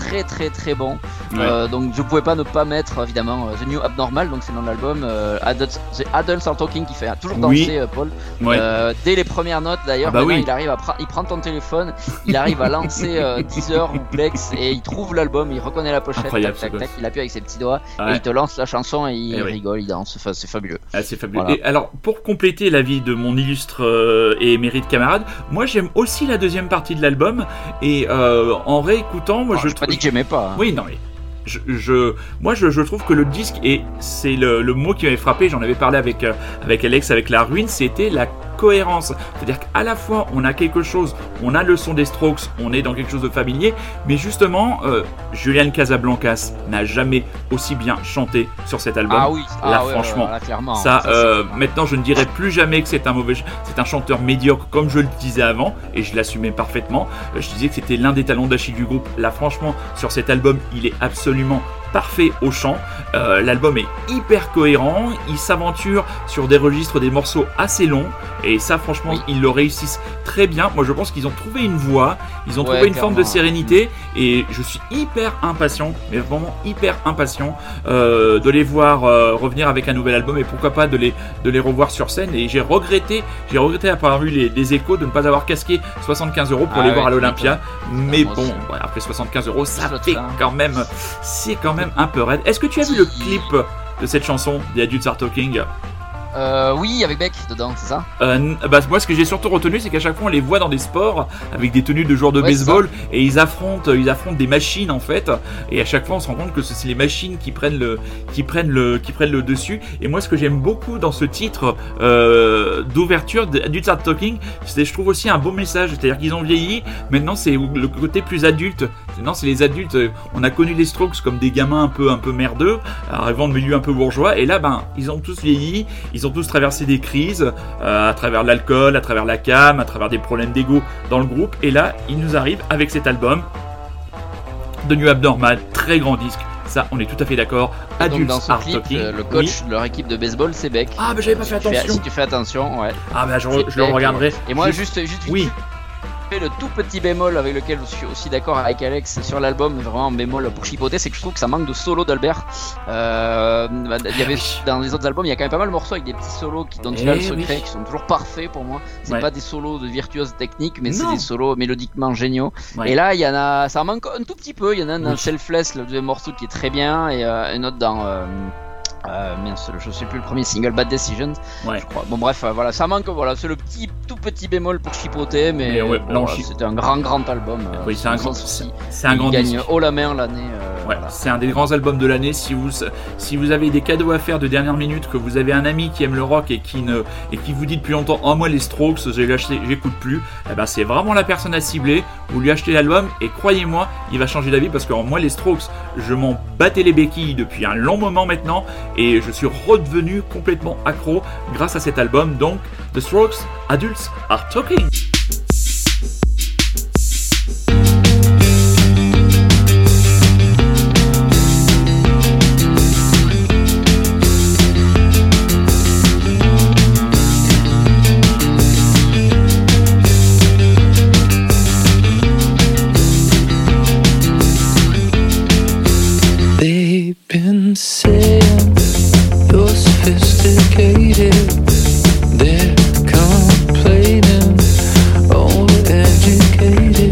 très très très bon. Ouais. Euh, donc je pouvais pas ne pas mettre évidemment euh, The New Abnormal, donc c'est de l'album. euh, Adults, The Adults Are Talking qui fait toujours danser euh, Paul. Ouais. Euh, dès les premières notes d'ailleurs, Ah bah oui. il arrive à pra- il prend ton téléphone, il arrive à lancer Deezer ou Plex et il trouve l'album, il reconnaît la pochette, tac tac tac, il appuie avec ses petits doigts Ouais. et il te lance la chanson et il Eh oui. rigole, il danse, enfin, c'est fabuleux. Ah, c'est fabuleux. Voilà. Et alors, pour compléter l'avis de mon illustre et émérite camarade, moi j'aime aussi la deuxième partie de l'album. Et en réécoutant, moi Alors, je pas trouve. Dit que pas. hein. Oui, non mais. Je, moi, je, je trouve que le disque, et c'est le, le mot qui m'avait frappé, j'en avais parlé avec, euh, avec Alex, avec La Ruine, c'était la cohérence. C'est-à-dire qu'à la fois, on a quelque chose, on a le son des Strokes, on est dans quelque chose de familier, mais justement, euh, Julian Casablancas n'a jamais aussi bien chanté sur cet album. Ah oui, ah Là, ouais, franchement, ouais, là, clairement. Ça, euh, maintenant, je ne dirais plus jamais que c'est un mauvais, c'est un chanteur médiocre comme je le disais avant, et je l'assumais parfaitement. Euh, Je disais que c'était l'un des talents d'Achille du groupe. Là, franchement, sur cet album, il est absolument parfait au chant. Euh, L'album est hyper cohérent. Il s'aventure sur des registres, des morceaux assez longs, et ça, franchement, Oui. ils le réussissent très bien. Moi, je pense qu'ils ont trouvé une voie, ils ont Ouais, trouvé une forme de sérénité, et je suis hyper impatient, mais vraiment hyper impatient euh, de les voir euh, revenir avec un nouvel album et pourquoi pas de les, de les revoir sur scène. Et j'ai regretté, j'ai regretté avoir vu les, les échos de ne pas avoir casqué 75 euros pour Ah les ouais, voir à l'Olympia. Mais bon, ouais, après 75 euros, ça fait quand même, c'est quand même un peu raide. Est-ce que tu as vu le clip de cette chanson, The Adults Are Talking? Euh, oui, avec Beck dedans, c'est ça Euh, bah, moi, ce que j'ai surtout retenu, c'est qu'à chaque fois, on les voit dans des sports avec des tenues de joueurs de Ouais, baseball et ils affrontent, ils affrontent des machines en fait. Et à chaque fois, on se rend compte que c'est les machines qui prennent le, qui prennent le, qui prennent le dessus. Et moi, ce que j'aime beaucoup dans ce titre euh, d'ouverture d'Adults Are Talking, c'est je trouve aussi un beau message. C'est-à-dire qu'ils ont vieilli. Maintenant, c'est le côté plus adulte. Maintenant, c'est les adultes. euh, On a connu les Strokes comme des gamins un peu, un peu merdeux, arrivant de milieu un peu bourgeois. Et là, ben, ils ont tous vieilli. Ils ont tous traversé des crises euh, à travers l'alcool, à travers la cam, à travers des problèmes d'ego dans le groupe. Et là, ils nous arrivent avec cet album de New Abnormal, très grand disque. Ça, on est tout à fait d'accord. Adults dans ce Are clip, Talking. euh, le coach Oui. de leur équipe de baseball, c'est Beck. Ah, bah j'avais pas Si fait fais- attention. si tu fais attention, ouais. Ah, bah je, le regarderai. Et moi, juste, juste Oui. Fait, le tout petit bémol avec lequel je suis aussi d'accord avec Alex sur l'album, vraiment un bémol pour chipoter, c'est que je trouve que ça manque de solo d'Albert. Euh, il y avait dans les autres albums, il y a quand même pas mal de morceaux avec des petits solos qui, dont il a Eh le secret, oui. qui sont toujours parfaits pour moi. C'est Ouais. pas des solos de virtuoses techniques, mais c'est des solos mélodiquement géniaux. Ouais. Et là, il y en a, ça en manque un tout petit peu. Il y en a un dans Oui. Selfless, le deuxième morceau qui est très bien, et euh, un autre dans. Euh, euh, mince, je sais plus le premier single Bad Decisions Ouais. je crois. Bon bref, euh, voilà, ça manque, voilà, c'est le petit, tout petit bémol pour chipoter, mais, Mais ouais, bon, voilà, c'était un grand, grand album. euh, Oui, c'est un grand, c'est un grand gagne haut la main l'année. euh, Ouais, voilà. c'est un des grands albums de l'année. Si vous, si vous avez des cadeaux à faire de dernière minute, que vous avez un ami qui aime le rock et qui ne, et qui vous dit depuis longtemps, oh moi les Strokes, j'ai acheté, j'écoute plus, eh ben c'est vraiment la personne à cibler. Vous lui achetez l'album et croyez-moi, il va changer d'avis parce que moi les Strokes, je m'en battais les béquilles depuis un long moment maintenant et je suis redevenu complètement accro grâce à cet album. Donc, The Strokes, Adults Are Talking. They've been saying you're sophisticated. They're complaining, overeducated.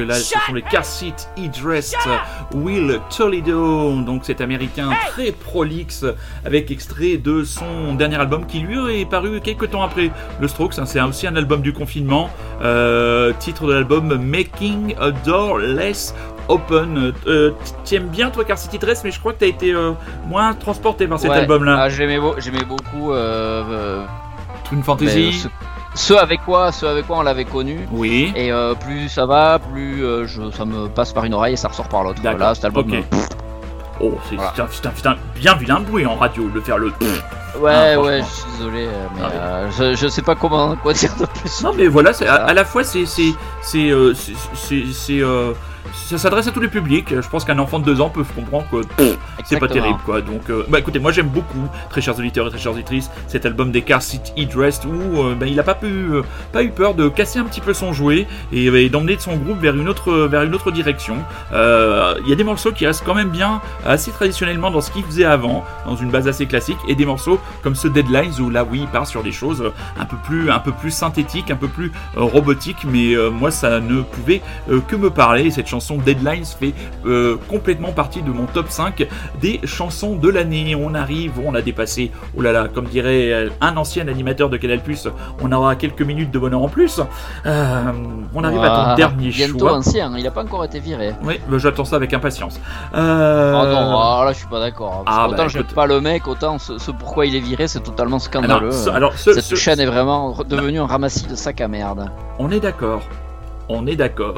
Donc là, ce sont les Car Seat Idrest Will Toledo, donc cet américain très prolixe, avec extrait de son dernier album qui lui est paru quelques temps après le Strokes. hein, c'est aussi un album du confinement. Euh, titre de l'album Making a Door Less Open. Euh, T'aimes bien toi Car Seat Idrest, mais je crois que t'as été euh, moins transporté par cet Ouais. album-là. Ah, j'aimais, beau- j'aimais beaucoup euh, euh, Twin Fantasy. Ce, avec quoi, ce avec quoi on l'avait connu. Oui. Et euh, plus ça va, plus euh, je, ça me passe par une oreille et ça ressort par l'autre. Cet album. ok. euh, Oh, c'est Voilà. putain, putain, putain, bien vilain bruit en radio de faire le. Ouais, Ah, ouais, je suis désolé, mais Ah, euh, je, je sais pas comment quoi dire de plus. Non mais voilà, à, à la fois c'est c'est c'est c'est- ça s'adresse à tous les publics. Je pense qu'un enfant de 2 ans peut comprendre que c'est pas terrible quoi. Donc, euh, bah écoutez, moi j'aime beaucoup, très chers auditeurs et très chères auditrices, cet album des Car Seat He Dressed où euh, bah, il a pas pu, euh, pas eu peur de casser un petit peu son jouet et, et d'emmener son groupe vers une autre, vers une autre direction. Euh, Il y a des morceaux qui restent quand même bien, assez traditionnellement dans ce qu'il faisait avant, dans une base assez classique, et des morceaux comme ce Deadlines où là oui il part sur des choses euh, un peu plus, un peu plus synthétiques, un peu plus euh, robotiques, mais euh, moi ça ne pouvait euh, que me parler. Et cette chanson Deadlines fait euh, complètement partie de mon top 5 des chansons de l'année. On arrive, on a dépassé, oh là là, comme dirait euh, un ancien animateur de Canal+, on aura quelques minutes de bonheur en plus. Euh, on arrive à ton dernier Bientôt choix. ancien, il a pas encore été viré. Oui, j'attends ça avec impatience. Euh, Oh non, ah, là je suis pas d'accord. ah, que bah, autant j'aime écoute. pas le mec, autant ce, ce pourquoi il est viré, c'est totalement scandaleux. alors, ce- alors, ce- Cette ce- chaîne est vraiment devenue un ramassis de sac à merde. on est d'accord. On est d'accord.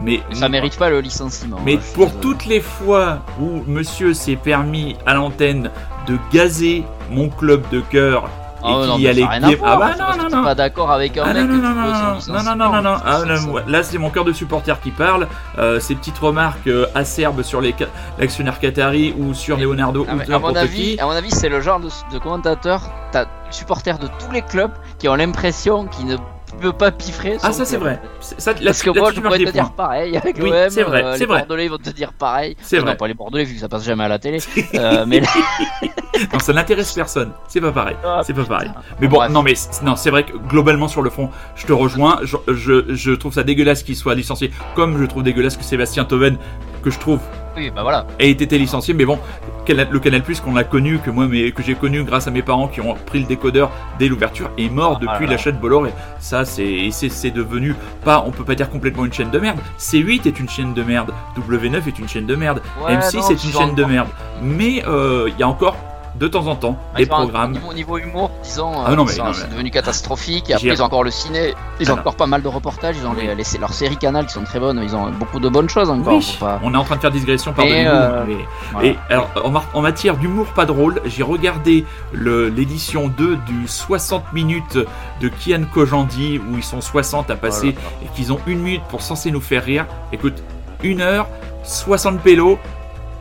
Mais Ça mérite pas le licenciement. Mais hein, pour toutes les fois où monsieur s'est permis à l'antenne de gazer mon club de cœur et Ah non, mais allait ça a rien à bien- voir, Ah bah non non non. pas d'accord avec un Ah mec non, non, non, non, non, non, non, non, ah, là c'est mon cœur de supporter qui parle, euh, ces petites remarques euh, acerbes sur les l'actionnaire Qatari ou sur Leonardo Ah, ou mais à mon avis, à mon avis, c'est le genre de, de commentateur, t'as supporters de tous les clubs qui ont l'impression qu'ils ne pas piffrer. Ah ça c'est vrai. Ça, là, Parce que là, moi, tu je pourrais te dire pareil avec Oui, l'OM. c'est vrai, euh, c'est les vrai. Bordelais vont te dire pareil. C'est vrai. Non, pas les Bordelais vu que ça passe jamais à la télé. Euh, mais Non, ça n'intéresse personne. C'est pas pareil. Ah, C'est pas pareil. Mais Bon, bref. non, mais non, c'est vrai que globalement sur le fond, je te rejoins. Je, je, je trouve ça dégueulasse qu'il soit licencié, comme je trouve dégueulasse que Sébastien Toven, que je trouve oui, bah voilà. ait été licencié. Mais bon, le Canal Plus qu'on a connu, que moi, mais que j'ai connu grâce à mes parents qui ont pris le décodeur dès l'ouverture, est mort Ah, depuis l'achat de Bolloré. Ça, c'est et c'est c'est devenu pas, on peut pas dire complètement une chaîne de merde. C8 est une chaîne de merde. W9 est une chaîne de merde. Ouais, M6 non, est une chaîne de merde. Mais euh, il y a encore de temps en temps Ils des programmes. Au niveau, niveau humour, disons, Ah euh, non, mais mais- c'est devenu catastrophique. Et après, ils ont encore le ciné. Ils Ah ont non. encore pas mal de reportages. Ils ont les, les- leurs séries canal qui sont très bonnes. Ils ont beaucoup de bonnes choses encore. Oui, pas- on est en train de faire digression par de euh, l'humour, mais- voilà. Et alors, en, matière d'humour pas drôle, j'ai regardé le- l'édition 2 du 60 minutes de Kian Kojandi, où ils sont 60 à passer Oh et qu'ils ont une minute pour censé nous faire rire. Écoute, une heure, 60 pélos.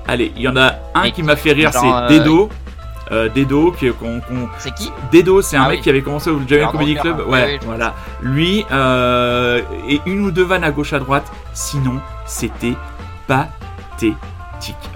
Allez, il y en a un qui m'a fait rire, genre, c'est euh, Dedo. Euh, Dedo, qui, qu'on, C'est qui Dedo, c'est un Ah mec oui. qui avait commencé au Jamel Comedy Club. oui, Ouais, oui, voilà. Lui, euh, et une ou deux vannes à gauche à droite. Sinon, c'était pathétique.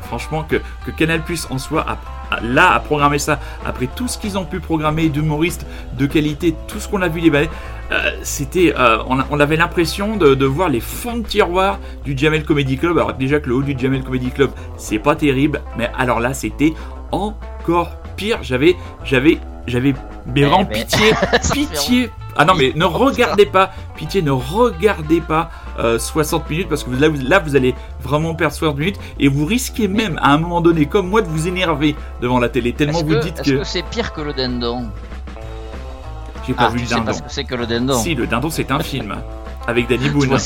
Franchement, que, que Canal Plus en soit à- là à programmer ça, après tout ce qu'ils ont pu programmer d'humoristes de qualité, tout ce qu'on a vu les balais, euh, c'était, euh, on avait l'impression de, de voir les fonds de tiroir du Jamel Comedy Club. Alors déjà que le haut du Jamel Comedy Club, c'est pas terrible, mais alors là, c'était encore pire. J'avais, j'avais, j'avais, mais Eh vraiment ben, pitié, pitié. Ah non mais ne regardez pas, pitié, ne regardez pas euh, 60 minutes parce que là, vous, là vous allez vraiment perdre 60 minutes et vous risquez même à un moment donné, comme moi, de vous énerver devant la télé tellement vous que dites est-ce que que c'est pire que le dindon? J'ai pas Ah, vu le sais pas dindon. ce que c'est que le dindon. Si le dindon c'est un film avec Danny Boone.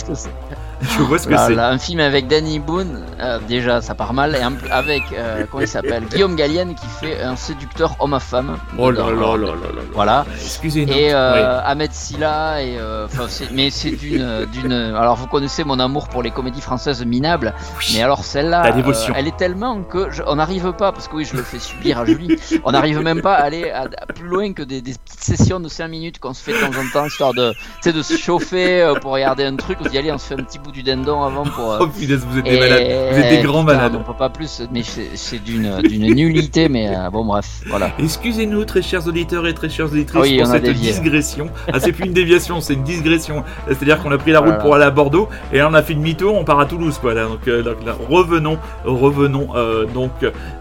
Je vois ce que c'est. un film avec Danny Boone, euh, déjà ça part mal, et avec, euh, comment il s'appelle Guillaume Gallienne qui fait un séducteur homme à femme. Oh là là là là là là. Voilà. Excusez-nous. Et euh. Ahmed Silla, et, euh, mais c'est d'une, d'une. Alors vous connaissez mon amour pour les comédies françaises minables, mais alors celle-là, euh, elle est tellement que je- on n'arrive pas, parce que oui, je le fais subir à Julie, on n'arrive même pas à aller à- à plus loin que des, des petites sessions de 5 minutes qu'on se fait de temps en temps, histoire de, de se chauffer pour regarder un truc. On se dit allez, on se fait un petit bout du dindon avant pour. euh, Oh punaise, vous êtes des malades. Vous êtes des grands putain, malades. On peut pas plus, mais c'est d'une nullité, mais euh, bon bref, voilà. Excusez-nous, très chers auditeurs et très chères auditrices, Ah oui, pour cette dévié. digression. Ah, c'est plus une déviation, c'est une digression. C'est-à-dire qu'on a pris la route Voilà. pour aller à Bordeaux et là on a fait demi-tour, on part à Toulouse, quoi. Là, donc, euh, donc là, revenons, revenons euh, donc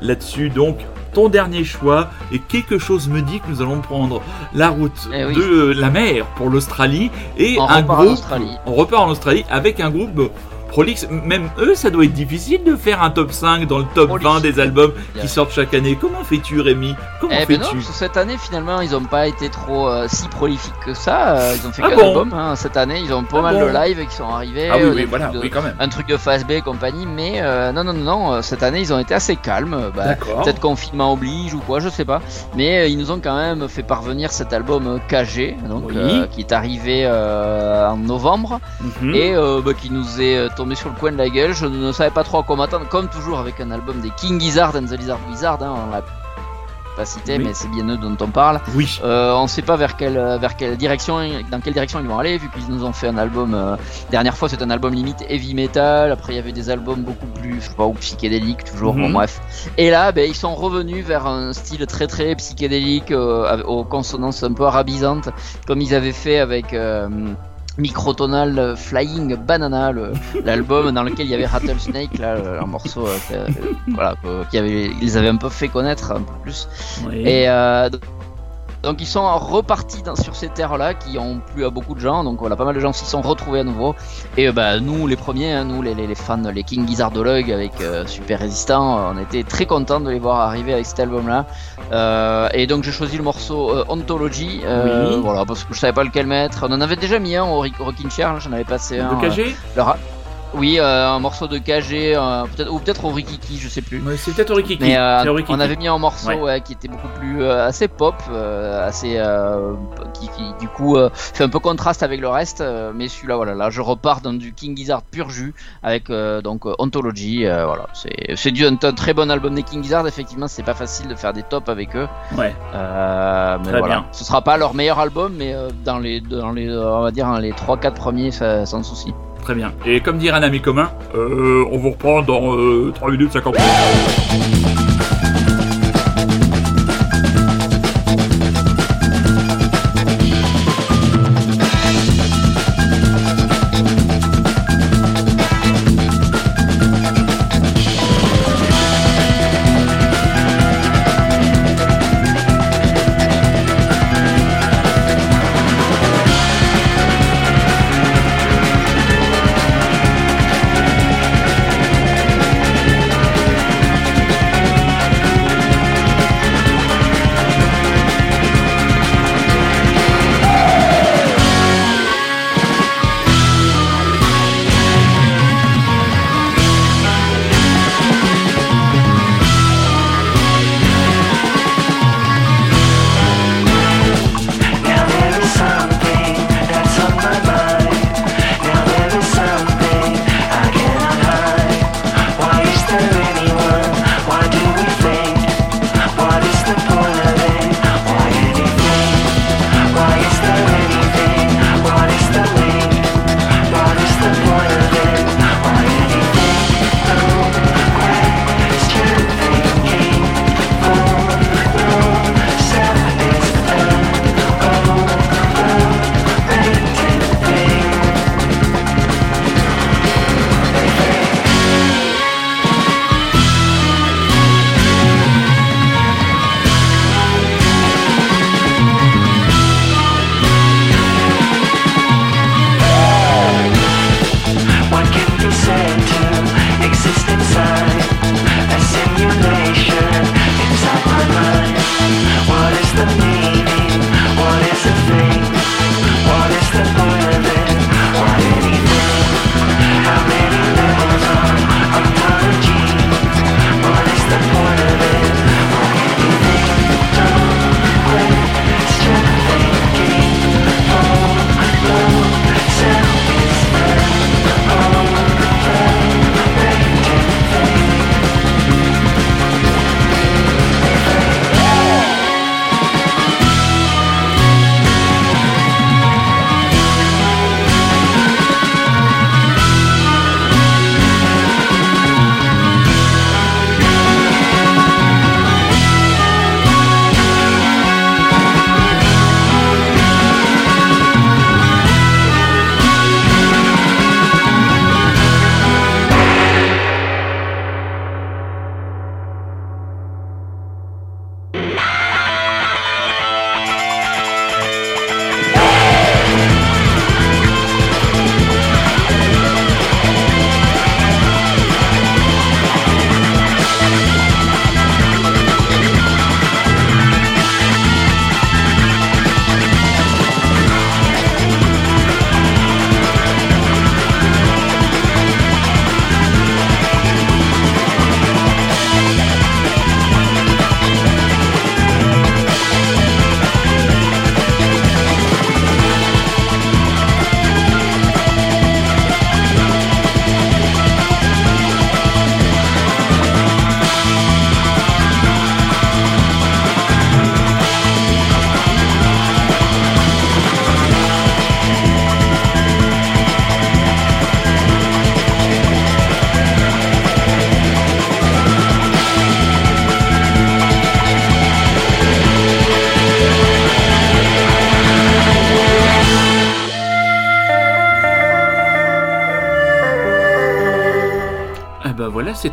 là-dessus. Donc, ton dernier choix et quelque chose me dit que nous allons prendre la route Eh oui. de la mer pour l'Australie et On un groupe. On repart en Australie avec un groupe. Euh, Prolix, même eux, ça doit être difficile de faire un top 5 dans le top Prolix. 20 des albums Yeah. qui sortent chaque année. Comment fais-tu, Rémi? Comment Eh ben fais-tu? cette année finalement ils ont pas été trop euh, si prolifiques que ça. euh, ils ont fait Ah qu'un bon? album hein. cette année. Ils ont pas Ah mal bon? de live qui sont arrivés. Ah oui, euh, oui, voilà, trucs de- oui, quand même. Un truc de phase B et compagnie, mais euh, non, non, non, non, cette année ils ont été assez calmes. bah. Peut-être confinement oblige ou quoi, je sais pas. Mais ils nous ont quand même fait parvenir cet album KG, donc Oui. qui est arrivé en novembre Mhm. et bah, qui nous est tombé sur le coin de la gueule. Je ne savais pas trop à quoi m'attendre, comme toujours avec un album des King Gizzard and the Lizard Wizard. Hein, on l'a pas cité, Oui. mais c'est bien eux dont on parle. Oui. Euh, on sait pas vers quelle, vers quelle direction, dans quelle direction ils vont aller, vu qu'ils nous ont fait un album. euh, dernière fois, c'était un album limite heavy metal. Après, il y avait des albums beaucoup plus, je sais pas, ou psychédéliques toujours. Mhm. Bon, bref. Et là, ben, ils sont revenus vers un style très très psychédélique, euh, aux consonances un peu arabisantes, comme ils avaient fait avec. Euh, Microtonal euh, Flying Banana, l'album dans lequel il y avait Rattlesnake, là, un morceau euh, que- voilà, que- qui avait, ils avaient un peu fait connaître un peu plus. Oui. Et euh, donc ils sont repartis dans- sur ces terres-là qui ont plu à beaucoup de gens. Donc voilà, pas mal de gens s'y sont retrouvés à nouveau. Et euh, bah, nous, les premiers, hein, nous les, fans, les King Gizzardologues avec euh, Super Résistant, euh, on était très contents de les voir arriver avec cet album-là. Euh, et donc j'ai choisi le morceau Ontology, Oui. voilà, parce que je savais pas lequel mettre. On en avait déjà mis un au Rockin' Chair, là, j'en avais passé un. Euh, KG Oui, euh, un morceau de KG, euh, peut-être ou peut-être au Rikiki, je sais plus. Ouais, C'est peut-être Orikiki. Mais euh, Orikiki. on avait mis un morceau Ouais. ouais, qui était beaucoup plus euh, assez pop, euh, assez euh, qui, qui, du coup euh, fait un peu contraste avec le reste. euh, mais celui-là, voilà, là je repars dans du King Gizzard pur jus avec euh, donc Ontology. euh, voilà, c'est c'est du un, un très bon album des King Gizzard. Effectivement, c'est pas facile de faire des tops avec eux. Ouais. Euh, mais Très voilà, bien. ce sera pas leur meilleur album, mais euh, dans les dans les on va dire les 3-4 premiers, ça- sans souci. Bien. Et comme dirait un ami commun, euh, on vous reprend dans euh, 3 minutes 50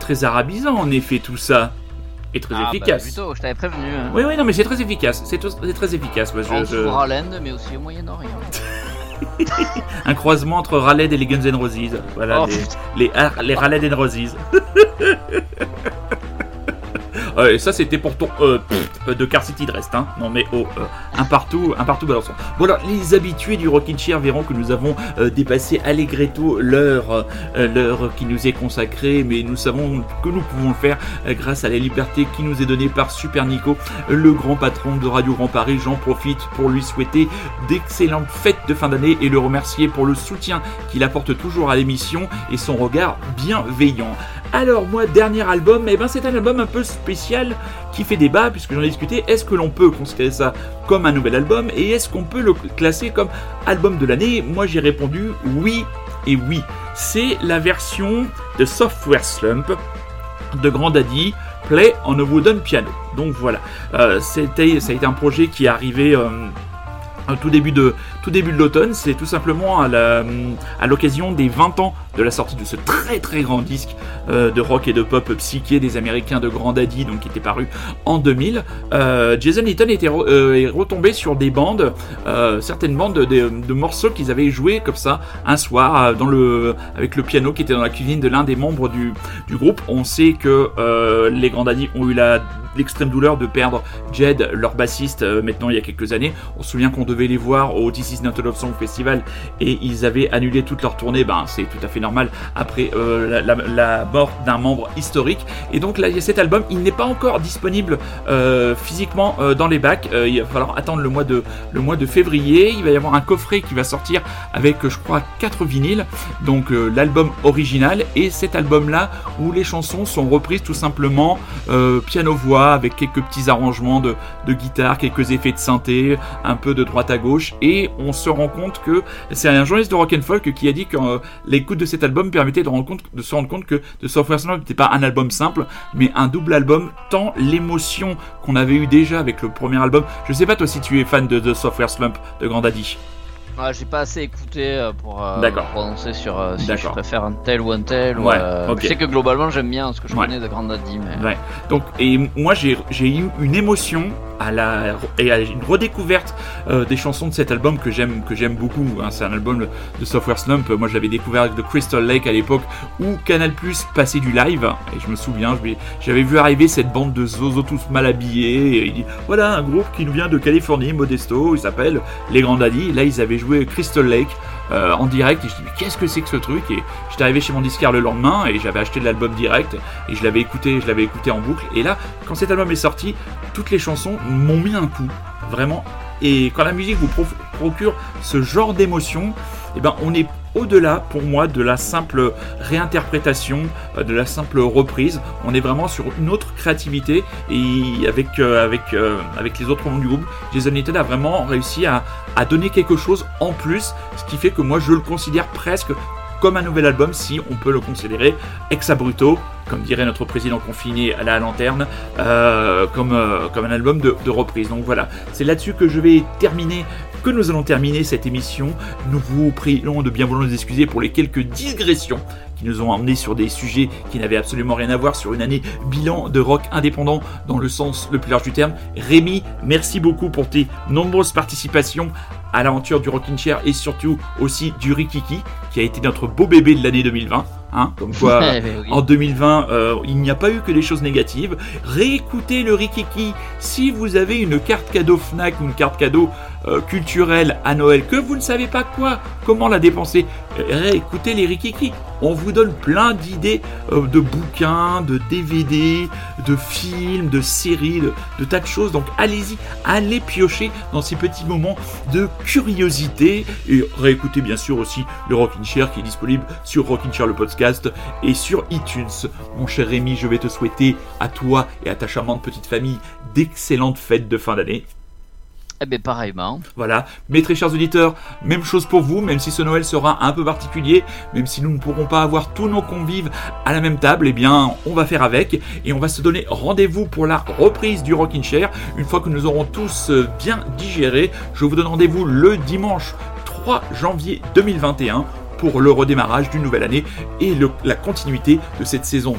très arabisant en effet tout ça. Et très Ah, bah, efficace. plutôt, je t'avais prévenu. hein. oui, oui, non, mais c'est très efficace. C'est très efficace. moi, je- je- mais aussi au Moyen-Orient. Un croisement entre Raled et les Guns N' Roses. Voilà, Oh, les, les, les Raled and Roses. Euh, et ça c'était pour ton pff, euh, de Car City Drest, hein. Non mais oh, euh, un partout, un partout balançant. Alors, les habitués du Rockin' Chair verront que nous avons euh, dépassé allegretto l'heure, euh, l'heure qui nous est consacrée, mais nous savons que nous pouvons le faire grâce à la liberté qui nous est donnée par Super Nico, le grand patron de Radio Grand Paris. J'en profite pour lui souhaiter d'excellentes fêtes de fin d'année et le remercier pour le soutien qu'il apporte toujours à l'émission et son regard bienveillant. Alors moi, dernier album, eh ben c'est un album un peu spécial qui fait débat puisque j'en ai discuté. Est-ce que l'on peut considérer ça comme un nouvel album et est-ce qu'on peut le classer comme album de l'année? Moi j'ai répondu oui et oui. C'est la version de Software Slump de Grand Daddy, Play on a Wooden Piano. Donc voilà, Euh, c'était, ça a été un projet qui est arrivé euh, tout début de tout début de l'automne. C'est tout simplement à, la- à l'occasion des 20 ans de la sortie de ce très très grand disque euh, de rock et de pop psyché des Américains de Grand Daddy, donc qui était paru en 2000. Euh, Jason Litton était euh, retombé sur des bandes, certaines bandes de, morceaux qu'ils avaient joués comme ça un soir avec le piano qui était dans la cuisine de l'un des membres du, groupe. On sait que les Grand Daddy ont eu l'extrême douleur de perdre Jed, leur bassiste, maintenant il y a quelques années. On se souvient qu'on devait les voir au This Is Not Song Festival et ils avaient annulé toute leur tournée. Ben, c'est tout à fait normal après euh, la, mort d'un membre historique. Et donc là, cet album, il n'est pas encore disponible euh, physiquement euh, dans les bacs. Il va falloir attendre le mois, de, le mois de février. Il va y avoir un coffret qui va sortir avec, je crois, 4 vinyles. Donc l'album original et cet album-là où les chansons sont reprises tout simplement piano-voix avec quelques petits arrangements de, de guitare, quelques effets de synthé, un peu de droite à gauche. Et on se rend compte que c'est un journaliste de rock and folk qui a dit que l'écoute de cet album permettait de, se rendre compte que The Software Slump n'était pas un album simple, mais un double album, tant l'émotion qu'on avait eu déjà avec le premier album. Je sais pas toi si tu es fan de The Software Slump de Grand Daddy. Ah, j'ai pas assez écouté euh, pour euh, prononcer sur euh, si je préfère un tel ou un tel. ou, euh. Je sais que globalement j'aime bien ce que je Ouais. connais de Grand Daddy, mais Ouais. Donc, et moi j'ai eu une émotion à la et à une redécouverte des chansons de cet album que j'aime que j'aime beaucoup. hein. C'est un album de Software Slump. Moi, je l'avais découvert avec The Crystal Lake à l'époque où Canal Plus passait du live. Et je me souviens, j'avais vu arriver cette bande de zozo tous mal habillés. Et il dit voilà un groupe qui nous vient de Californie, Modesto. Il s'appelle Les Grand Daddy. Là, ils avaient joué Crystal Lake. euh, en direct et je dis mais qu'est-ce que c'est que ce truc? Et j'étais arrivé chez mon disquaire le lendemain et j'avais acheté l'album direct et je l'avais écouté je l'avais écouté en boucle et là quand cet album est sorti toutes les chansons m'ont mis un coup vraiment et quand la musique vous procure ce genre d'émotion eh ben on est au-delà pour moi de la simple réinterprétation, euh, de la simple reprise. On est vraiment sur une autre créativité et avec, euh, euh, avec les autres membres du groupe, Jason Litton a vraiment réussi à, donner quelque chose en plus, ce qui fait que moi je le considère presque comme un nouvel album si on peut le considérer ex abrupto, comme dirait notre président confiné à la lanterne, comme, un album de reprise. Donc voilà, c'est là-dessus que je vais terminer, que nous allons terminer cette émission. Nous vous prions de bien vouloir nous excuser pour les quelques digressions qui nous ont emmenés sur des sujets qui n'avaient absolument rien à voir sur une année bilan de rock indépendant dans le sens le plus large du terme. Rémi, merci beaucoup pour tes nombreuses participations à l'aventure du Rockin' Chair et surtout aussi du Rikiki qui a été notre beau bébé de l'année 2020. Hein, comme quoi, Eh ben oui. en 2020, euh, il n'y a pas eu que des choses négatives. Réécoutez le Rikiki si vous avez une carte cadeau Fnac ou une carte cadeau euh, culturelle à Noël que vous ne savez pas quoi, comment la dépenser. Euh, Réécoutez les Rikiki. On vous donne plein d'idées euh, de bouquins, de DVD, de films, de séries, de, de tas de choses. Donc allez-y, allez piocher dans ces petits moments de curiosité. Et réécoutez bien sûr aussi le Rockin' Chair qui est disponible sur Rockin' Chair le podcast et sur iTunes. Mon cher Rémi, je vais te souhaiter à toi et à ta charmante petite famille d'excellentes fêtes de fin d'année. Eh ben pareillement. Voilà, mes très chers auditeurs, même chose pour vous, même si ce Noël sera un peu particulier, même si nous ne pourrons pas avoir tous nos convives à la même table, eh bien, on va faire avec et on va se donner rendez-vous pour la reprise du Rockin' Chair. Une fois que nous aurons tous euh, bien digéré, je vous donne rendez-vous le dimanche 3 janvier 2021. pour le redémarrage d'une nouvelle année et le- la continuité de cette saison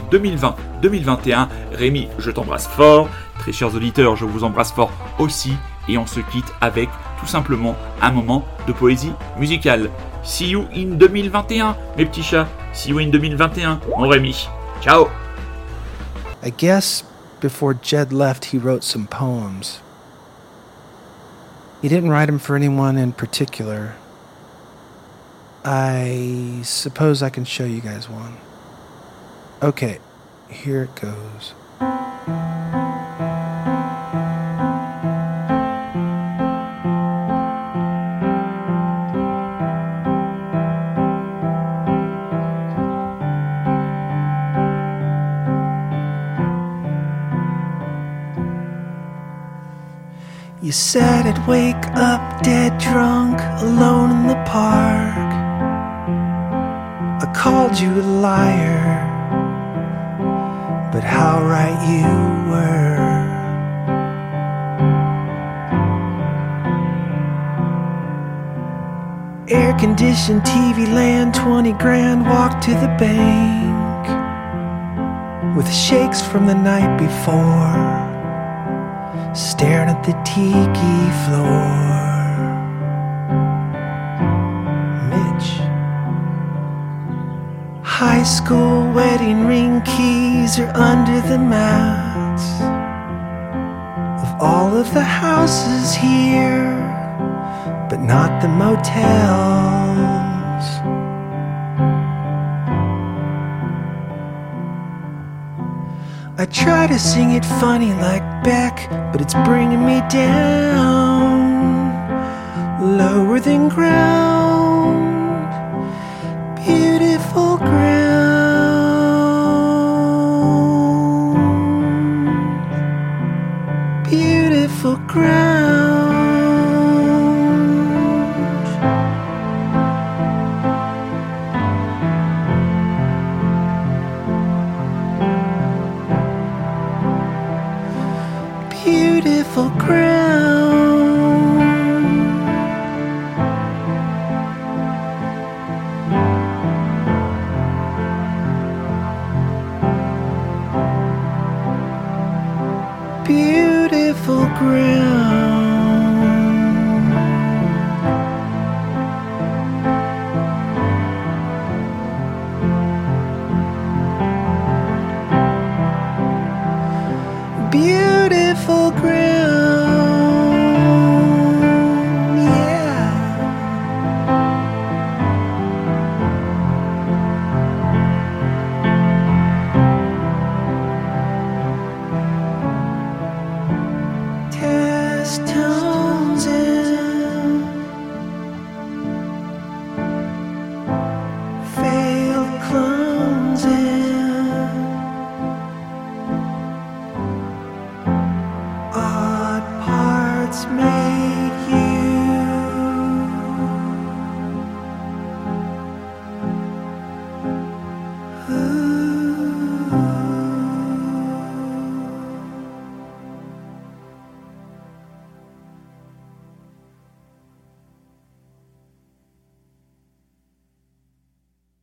2020-2021. Rémi, je t'embrasse fort. Très chers auditeurs, je vous embrasse fort aussi. Et on se quitte avec tout simplement un moment de poésie musicale. See you in 2021, mes petits chats. See you in 2021, mon Rémi. Ciao I guess before Jed left, he wrote some poems. He didn't write them for anyone in particular. I suppose I can show you guys one. Okay, here it goes. You said I'd wake up dead drunk, alone in the park. I called you a liar, but how right you were. Air conditioned TV land, 20 grand, walk to the bank with shakes from the night before staring at the tiki floor. Mitch. High school wedding ring keys are under the mats of all of the houses here, but not the motels. I try to sing it funny like Beck, but it's bringing me down lower than ground. Beautiful ground. Beautiful ground.